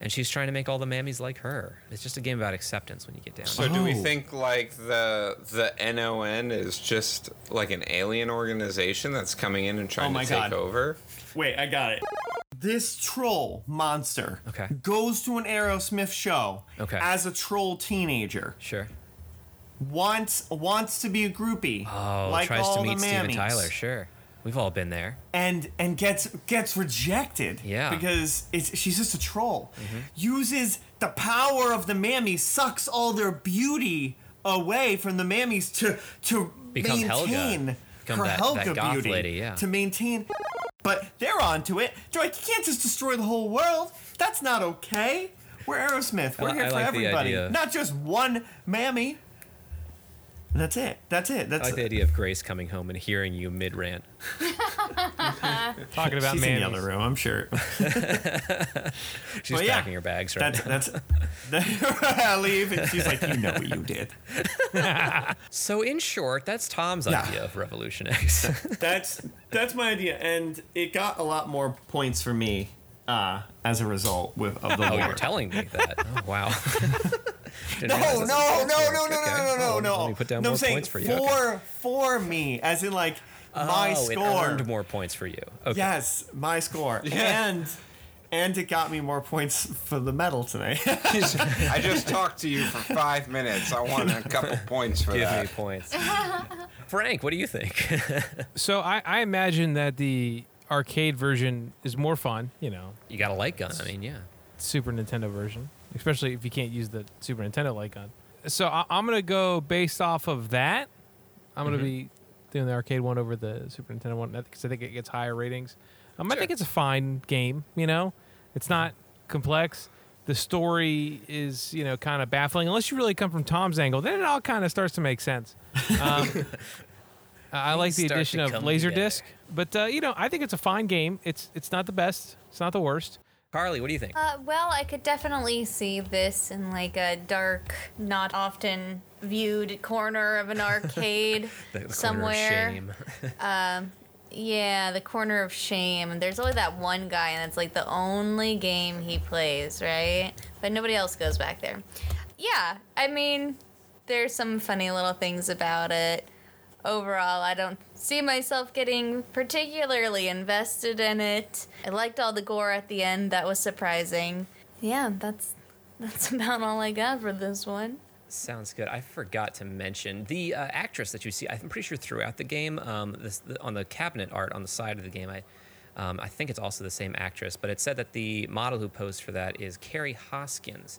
And she's trying to make all the mammies like her. It's just a game about acceptance when you get down. to So it. do we Oh. think like the the NON is just like an alien organization that's coming in and trying Oh my to take over? Wait, I got it. This troll monster Okay. goes to an Aerosmith show Okay. as a troll teenager. Sure. Wants wants to be a groupie, Oh, like tries all to meet Steven Tyler. Sure. We've all been there. and and gets gets rejected. Yeah. Mm-hmm. because it's she's just a troll. Uses the power of the mammies, sucks all their beauty away from the mammies to to Become Helga. maintain Become her that- Helga that beauty. lady, yeah. To maintain, but they're onto it. They're like, you can't just destroy the whole world. That's not okay. We're Aerosmith. We're I- here I for like everybody, not just one mammy. And that's it. That's it. I That's like the idea of Grace coming home and hearing you mid rant. Talking about She's in the other room, I'm sure. She's Well, yeah. packing her bags right That's now. that's. I leave, and she's like, "You know what you did." So, in short, that's Tom's Yeah. idea of Revolution X. That's that's my idea, and it got a lot more points for me uh, as a result with of the oh, lore. you're telling me that. Oh, wow. Didn't No, no, no, no, no, no, no, no, Oh, no, Let me put down no. more I'm saying points for you. For Okay. for me, as in like my oh, score. It earned more points for you. Okay. Yes, my score, and and it got me more points for the medal tonight. I just talked to you for five minutes. I want a couple points for Give that. me points. Frank, what do you think? So I, I imagine that the arcade version is more fun. You know, You got a light gun. I mean, yeah. Super Nintendo version, especially if you can't use the Super Nintendo light gun. So I, I'm gonna go based off of that. I'm gonna be doing the arcade one over the Super Nintendo one because I think it gets higher ratings. Um, I think it's a fine game. You know, it's not complex. The story is you know kind of baffling unless you really come from Tom's angle. Then it all kind of starts to make sense. Um, I like the addition of come Laserdisc, but uh, you know I think it's a fine game. It's it's not the best. It's not the worst. Carly, what do you think? Uh, well, I could definitely see this in like a dark, not often viewed corner of an arcade The- the corner of somewhere. shame. Yeah, the corner of shame. There's only that one guy, and it's like the only game he plays, right? But nobody else goes back there. Yeah, I mean, there's some funny little things about it. Overall, I don't see myself getting particularly invested in it. I liked all the gore at the end. That was surprising. Yeah, that's that's about all I got for this one. Sounds good. I forgot to mention the uh, actress that you see. I'm pretty sure throughout the game, um, this, the, on the cabinet art on the side of the game, I, um, I think it's also the same actress. But it said that the model who posed for that is Kerri Hoskins,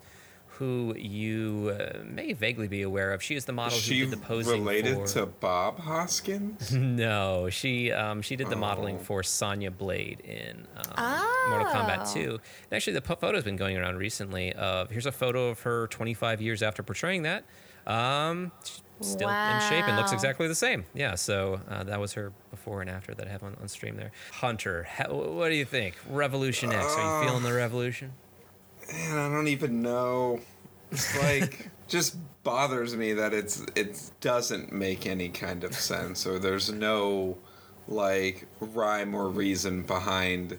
who you uh, may vaguely be aware of. She is the model Is who did the posing related for. to Bob Hoskins? No, she um, she did the modeling Oh. for Sonya Blade in um, Mortal Kombat Oh. 2. And actually, the po- photo's been going around recently. Of here's a photo of her 25 years after portraying that. Um, she's still in shape and looks exactly the same. Yeah, so uh, that was her before and after that I have on, on stream there. Hunter, ha- what do you think? Revolution X. Are you feeling the revolution? Man, I don't even know. It's like just bothers me that it's it doesn't make any kind of sense or there's no like rhyme or reason behind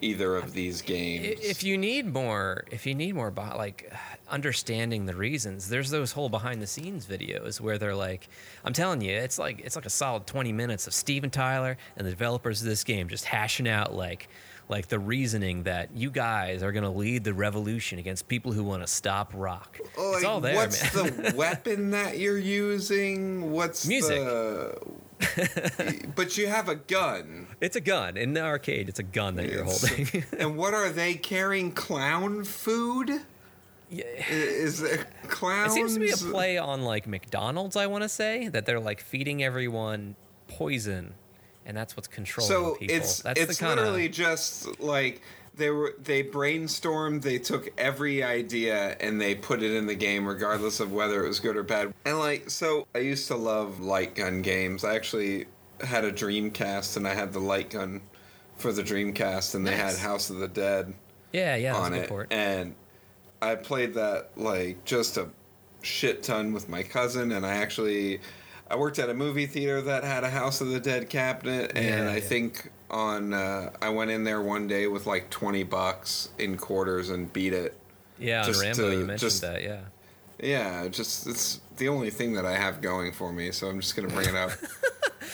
either of these games. If you need more, if you need more, like understanding the reasons, there's those whole behind the scenes videos where they're like, I'm telling you, it's like it's like a solid 20 minutes of Steven Tyler and the developers of this game just hashing out like like the reasoning that you guys are gonna lead the revolution against people who want to stop rock. Oh, it's all there, what's man. the weapon that you're using? What's Music. the But you have a gun. it's a gun in the arcade. It's a gun that you're holding. and what are they carrying clown food? yeah. Is there It clowns? seems to be a play on like McDonald's. I want to say that they're like feeding everyone poison, and that's what's controlling so people. it's that's it's the kind literally just like they were they brainstormed they took every idea and they put it in the game regardless of whether it was good or bad and like so i used to love light gun games i actually had a dreamcast and i had the light gun for the dreamcast and they had house of the dead yeah, yeah, on it port. and i played that like just a shit ton with my cousin and i actually i worked at a movie theater that had a house of the dead cabinet and Yeah, i yeah. think on uh, i went in there one day with like 20 bucks in quarters and beat it Yeah, on just Rambo, to- you mentioned just- that. Yeah. yeah just it's the only thing that i have going for me so i'm just gonna bring it up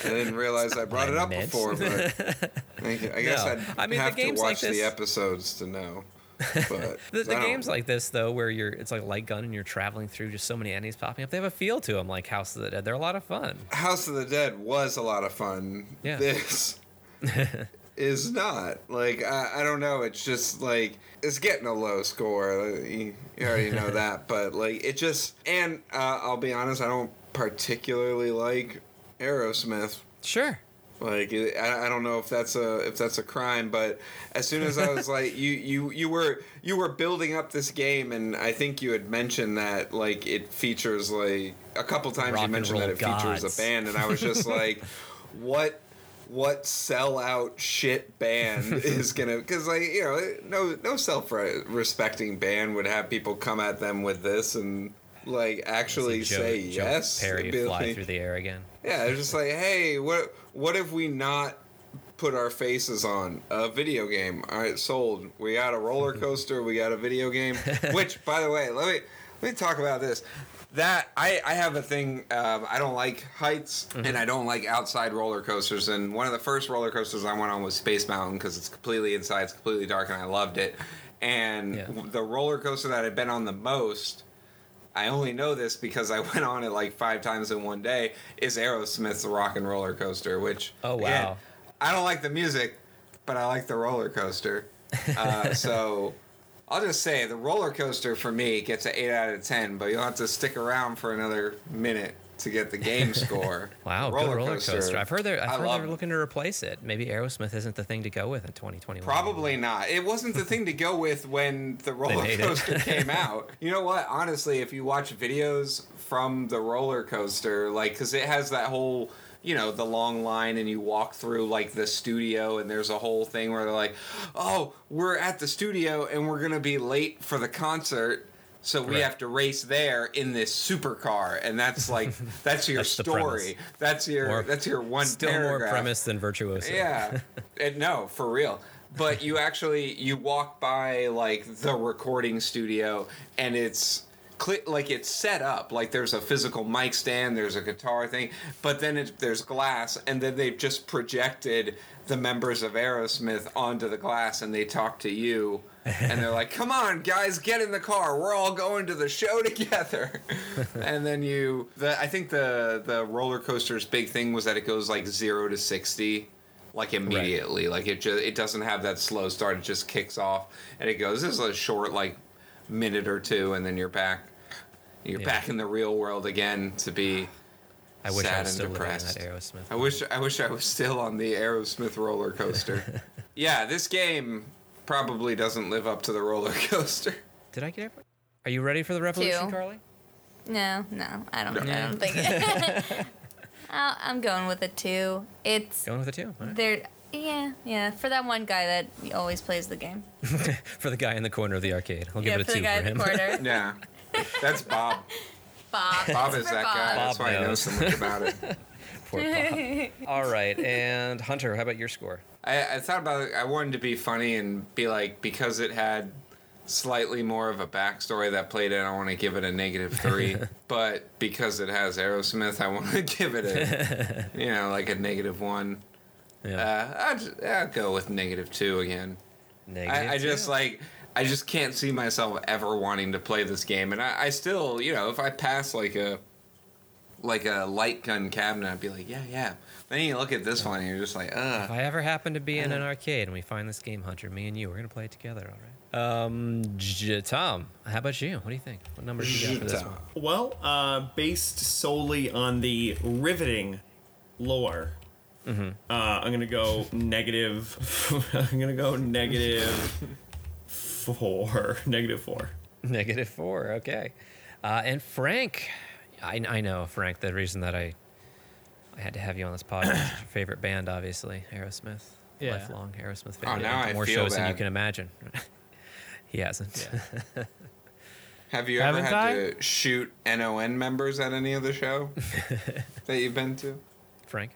i didn't realize i brought it up meant. before but i, I guess No. i'd I mean, the have to games like watch the episodes to know but The, the games like this though, where you're it's like a light gun and you're traveling through just so many enemies popping up, they have a feel to them like House of the Dead. They're a lot of fun. House of the Dead was a lot of fun. Yeah. This is not. Like, I, I don't know. It's just like, it's getting a low score. You, you already know that. But, like, it just, and uh, I'll be honest, I don't particularly like Aerosmith. Sure. Like I, I don't know if that's a if that's a crime, but as soon as I was like you you you were you were building up this game, and I think you had mentioned that like it features like a couple times Rock you mentioned that it features a band, and I was just like, what what sellout shit band is gonna because like you know no no self respecting band would have people come at them with this and like actually say yes Perry It'd fly like- through the air again. Yeah, it's just like, hey, what what if we not put our faces on a video game? All right, sold. We got a roller coaster. We got a video game. Which, by the way, let me let me talk about this. That I I have a thing. Um, I don't like heights and I don't like outside roller coasters. And one of the first roller coasters I went on was Space Mountain because it's completely inside. It's completely dark, and I loved it. And Yeah. the roller coaster that I've been on the most I only know this because I went on it like five times in one day. Is Aerosmith's Rock and Roller Coaster, which Oh, again, wow. I don't like the music, but I like the roller coaster. Uh, so I'll just say the roller coaster for me gets an 8 out of 10, but you'll have to stick around for another minute to get the game score. Wow, roller good roller coaster. I've heard they're, I've I heard they're it. looking to replace it. Maybe Aerosmith isn't the thing to go with in 2021. Probably not. It wasn't the thing to go with when the roller coaster came out. You know what? Honestly, if you watch videos from the roller coaster, like, because it has that whole, you know, the long line and you walk through, like, the studio, and there's a whole thing where they're like, oh, we're at the studio and we're going to be late for the concert. So we have to race there in this supercar, and that's like that's your That's story. That's your More- that's your one Still more premise than virtuoso. Yeah, and no, for real. But you actually you walk by like the recording studio, and it's like it's set up like there's a physical mic stand, there's a guitar thing, but then it, there's glass, and then they've just projected the members of Aerosmith onto the glass, and they talk to you. and they're like, "Come on, guys, get in the car. We're all going to the show together." and then you, the I think the the roller coaster's big thing was that it goes like zero to sixty, like immediately. Like it just it doesn't have that slow start. It just kicks off and it goes. This is a short like minute or two, and then you're back. You're Yeah. back in the real world again to be. I wish I sad was and still depressed. living that Aerosmith. I wish I wish I was still on the Aerosmith roller coaster. yeah, this game probably doesn't live up to the roller coaster. Did I get it? Are you ready for the revolution, Two. Carly? No, no, I don't. I don't think. I'll- I'm going with a two. It's Going with a two. All right. there. Yeah, yeah. For that one guy that always plays the game. For the guy in the corner of the arcade. I'll yeah, give it for a the two guy for in him. the corner. Yeah, that's Bob. Bob. Bob is that Bob. guy. That's Bob why I know knows. so much about it. Poor Bob. All right, and Hunter, how about your score? I, I thought about it. I wanted to be funny and be like, because it had slightly more of a backstory that played in, I want to give it a negative three. but because it has Aerosmith, I want to give it a, you know, like a negative one. Yeah. Uh, I'd, I'd go with negative two again. Negative I, I just two. like I just can't see myself ever wanting to play this game, and I, I still, you know, if I pass like a like a light gun cabinet, I'd be like, yeah, yeah. Then you look at this one, and you're just like, uh If. I ever happen to be in an arcade and we find this game, Hunter, me and you, we're gonna play it together, all right? Um, J- Tom, how about you? What do you think? What number do you got for this one? Well, uh, based solely on the riveting lore, Mm-hmm. uh, I'm gonna go negative. I'm gonna go negative four. Negative four. Negative four. Okay. Uh, and Frank, I, I know Frank. The reason that I I had to have you on this podcast is your favorite band, obviously, Aerosmith. Yeah. Lifelong Aerosmith fan. Oh, now I More feel shows than you can imagine. he hasn't. Have you ever Haven't had I? to shoot NON members at any of the show that you've been to? Frank,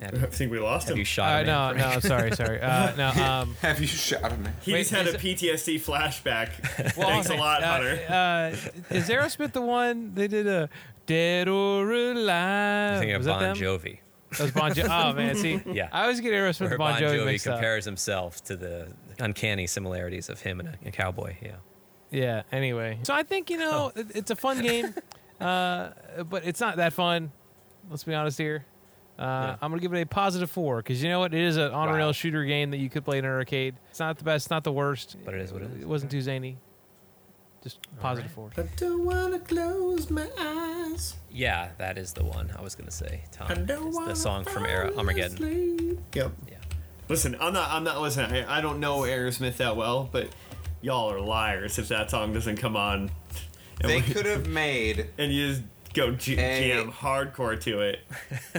have I you, think we lost have him. you shot Uh, him? no, no, sorry, sorry. Uh, no, um, Have you shot him? He Wait, just had is a it- PTSD flashback. well, Thanks a okay, lot, uh, Hunter. Uh, is Aerosmith the one they did a Dead or Alive? I'm thinking of Was that Bon them? Jovi. That was Bon Jovi. Oh man, see, Yeah. I always get Aerosmith Where and Bon Bon Jovi Jovi mixed up. compares himself to the uncanny similarities of him and a, a cowboy. Yeah. Yeah. Anyway, so I think you know it, it's a fun game, uh, but it's not that fun. Let's be honest here. Uh, Yeah. I'm gonna give it a positive four because you know what? It is an on rail Wow. shooter game that you could play in an arcade. It's not the best, it's not the worst, But it is what it is. It wasn't too zany. Just positive right. four. I don't wanna close my eyes. Yeah, that is the one I was gonna say. Tom, I don't the song from Ara- fall Armageddon. asleep. Yep. Yeah. Listen, I'm not. I'm not. Listen, I, I don't know Aerosmith that well, but y'all are liars if that song doesn't come on. They could have made and you just go j- Hey. jam hardcore to it.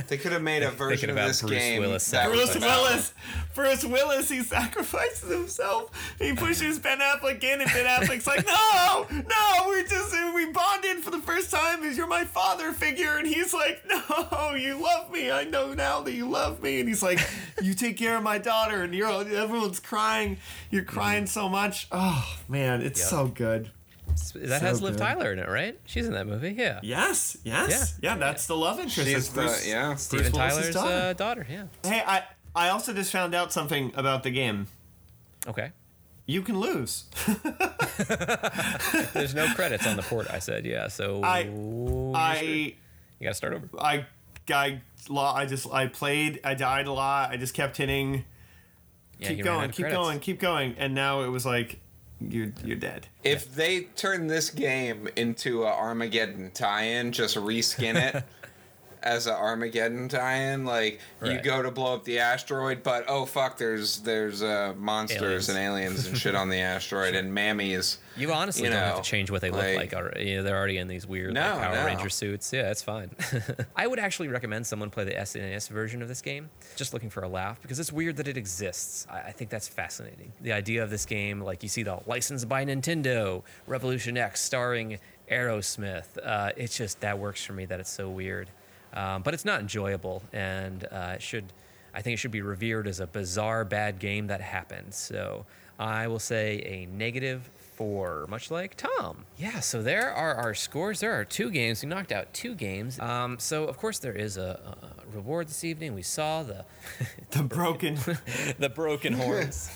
they could have made a version of about this Bruce game Willis that was Bruce about- Willis, Bruce Willis, he sacrifices himself. He pushes Ben Affleck in, and Ben Affleck's like, "No, no, we're just we bonded for the first time because you're my father figure." And he's like, "No, you love me. I know now that you love me." And he's like, "You take care of my daughter." And you're everyone's crying. You're crying mm-hmm. so much. Oh man, it's Yep. so good. That So has Liv good. Tyler in it, right? She's in that movie. Yeah. Yes, yes, yeah. that's the love interest. She's It's the yeah. Steven Willis's Tyler's daughter. uh, daughter. Yeah. Hey, I I also just found out something about the game. Okay. You can lose. There's no credits on the port. I said yeah. So I- you're. I you gotta start over. I I I just I played. I died a lot. I just kept hitting Yeah, keep he ran out going, keep credits. going, keep going, and now it was like, you're you're dead. If they turn this game into a Armageddon tie-in, just reskin it as an Armageddon tie-in, like you go to blow up the asteroid, but oh fuck, there's there's uh, monsters Aliens. and aliens and shit on the asteroid and mammies. You honestly You don't have to change what they look like- like. already. You know, they're already in these weird No, like, Power no. Ranger suits. Yeah, it's fine. I would actually recommend someone play the SNES version of this game, just looking for a laugh, because it's weird that it exists. I, I think that's fascinating. The idea of this game, like you see the licensed by Nintendo, Revolution X, starring Aerosmith. Uh, it's just that works for me. That it's so weird, um, but it's not enjoyable, and uh, it should. I think it should be revered as a bizarre bad game that happened. So I will say a negative four, much like Tom. Yeah, so there are our scores. There are two games. We knocked out two games. Um, so of course there is a, a reward this evening. We saw the The broken. the broken horns.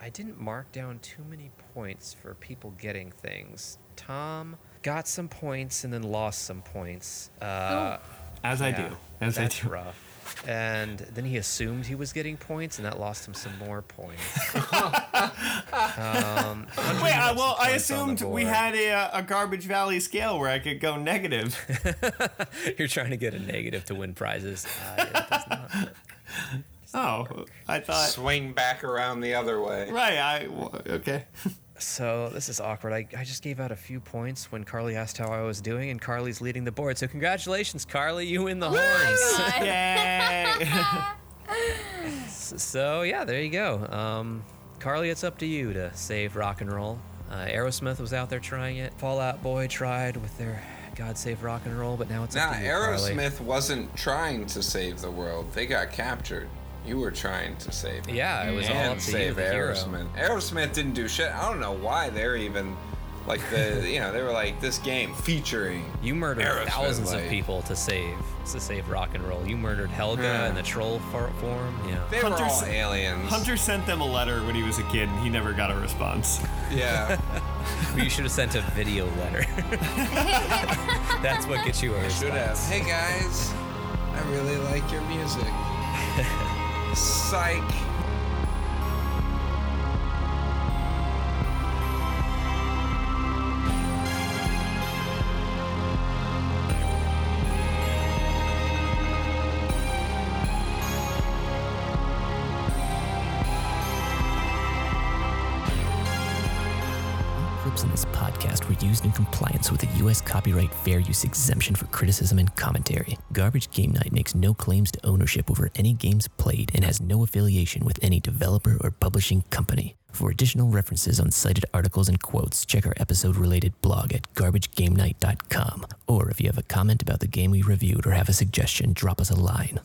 I didn't mark down too many points for people getting things. Tom got some points and then lost some points. Uh, As I yeah, do. As that's I do. rough. And then he assumed he was getting points, and that lost him some more points. um, Wait, I, well, I points on assumed we had a, uh, a garbage valley scale where I could go negative. You're trying to get a negative to win prizes. Uh, it does not. Oh, I thought. Swing back around the other way. Right, I. Okay. So this is awkward. I, I just gave out a few points when Carly asked how I was doing, and Carly's leading the board. So congratulations, Carly. You win the horns. God. Yay. So yeah, there you go. Um, Carly, it's up to you to save rock and roll. Uh, Aerosmith was out there trying it. Fallout Boy tried with their God Save Rock and Roll, but now it's Nah, up to you, Carly. Aerosmith wasn't trying to save the world. They got captured. You were trying to save. it. Yeah, it was all and up to you, save the hero. Aerosmith. Aerosmith didn't do shit. I don't know why they're even like the you know they were like this game featuring. You murdered Aerosmith, thousands of people to save to save rock and roll. You murdered Helga Yeah. in the troll for- form. Yeah. They were all Hunter's- aliens. Hunter sent them a letter when he was a kid and he never got a response. Yeah, you should have sent a video letter. That's what gets you a response. should have. Hey guys, I really like your music. Psych. Copyright Fair Use Exemption for criticism and commentary. Garbage Game Night makes no claims to ownership over any games played and has no affiliation with any developer or publishing company. For additional references on cited articles and quotes, check our episode related blog at garbagegamenightcom Or if you have a comment about the game we reviewed or have a suggestion, drop us a line.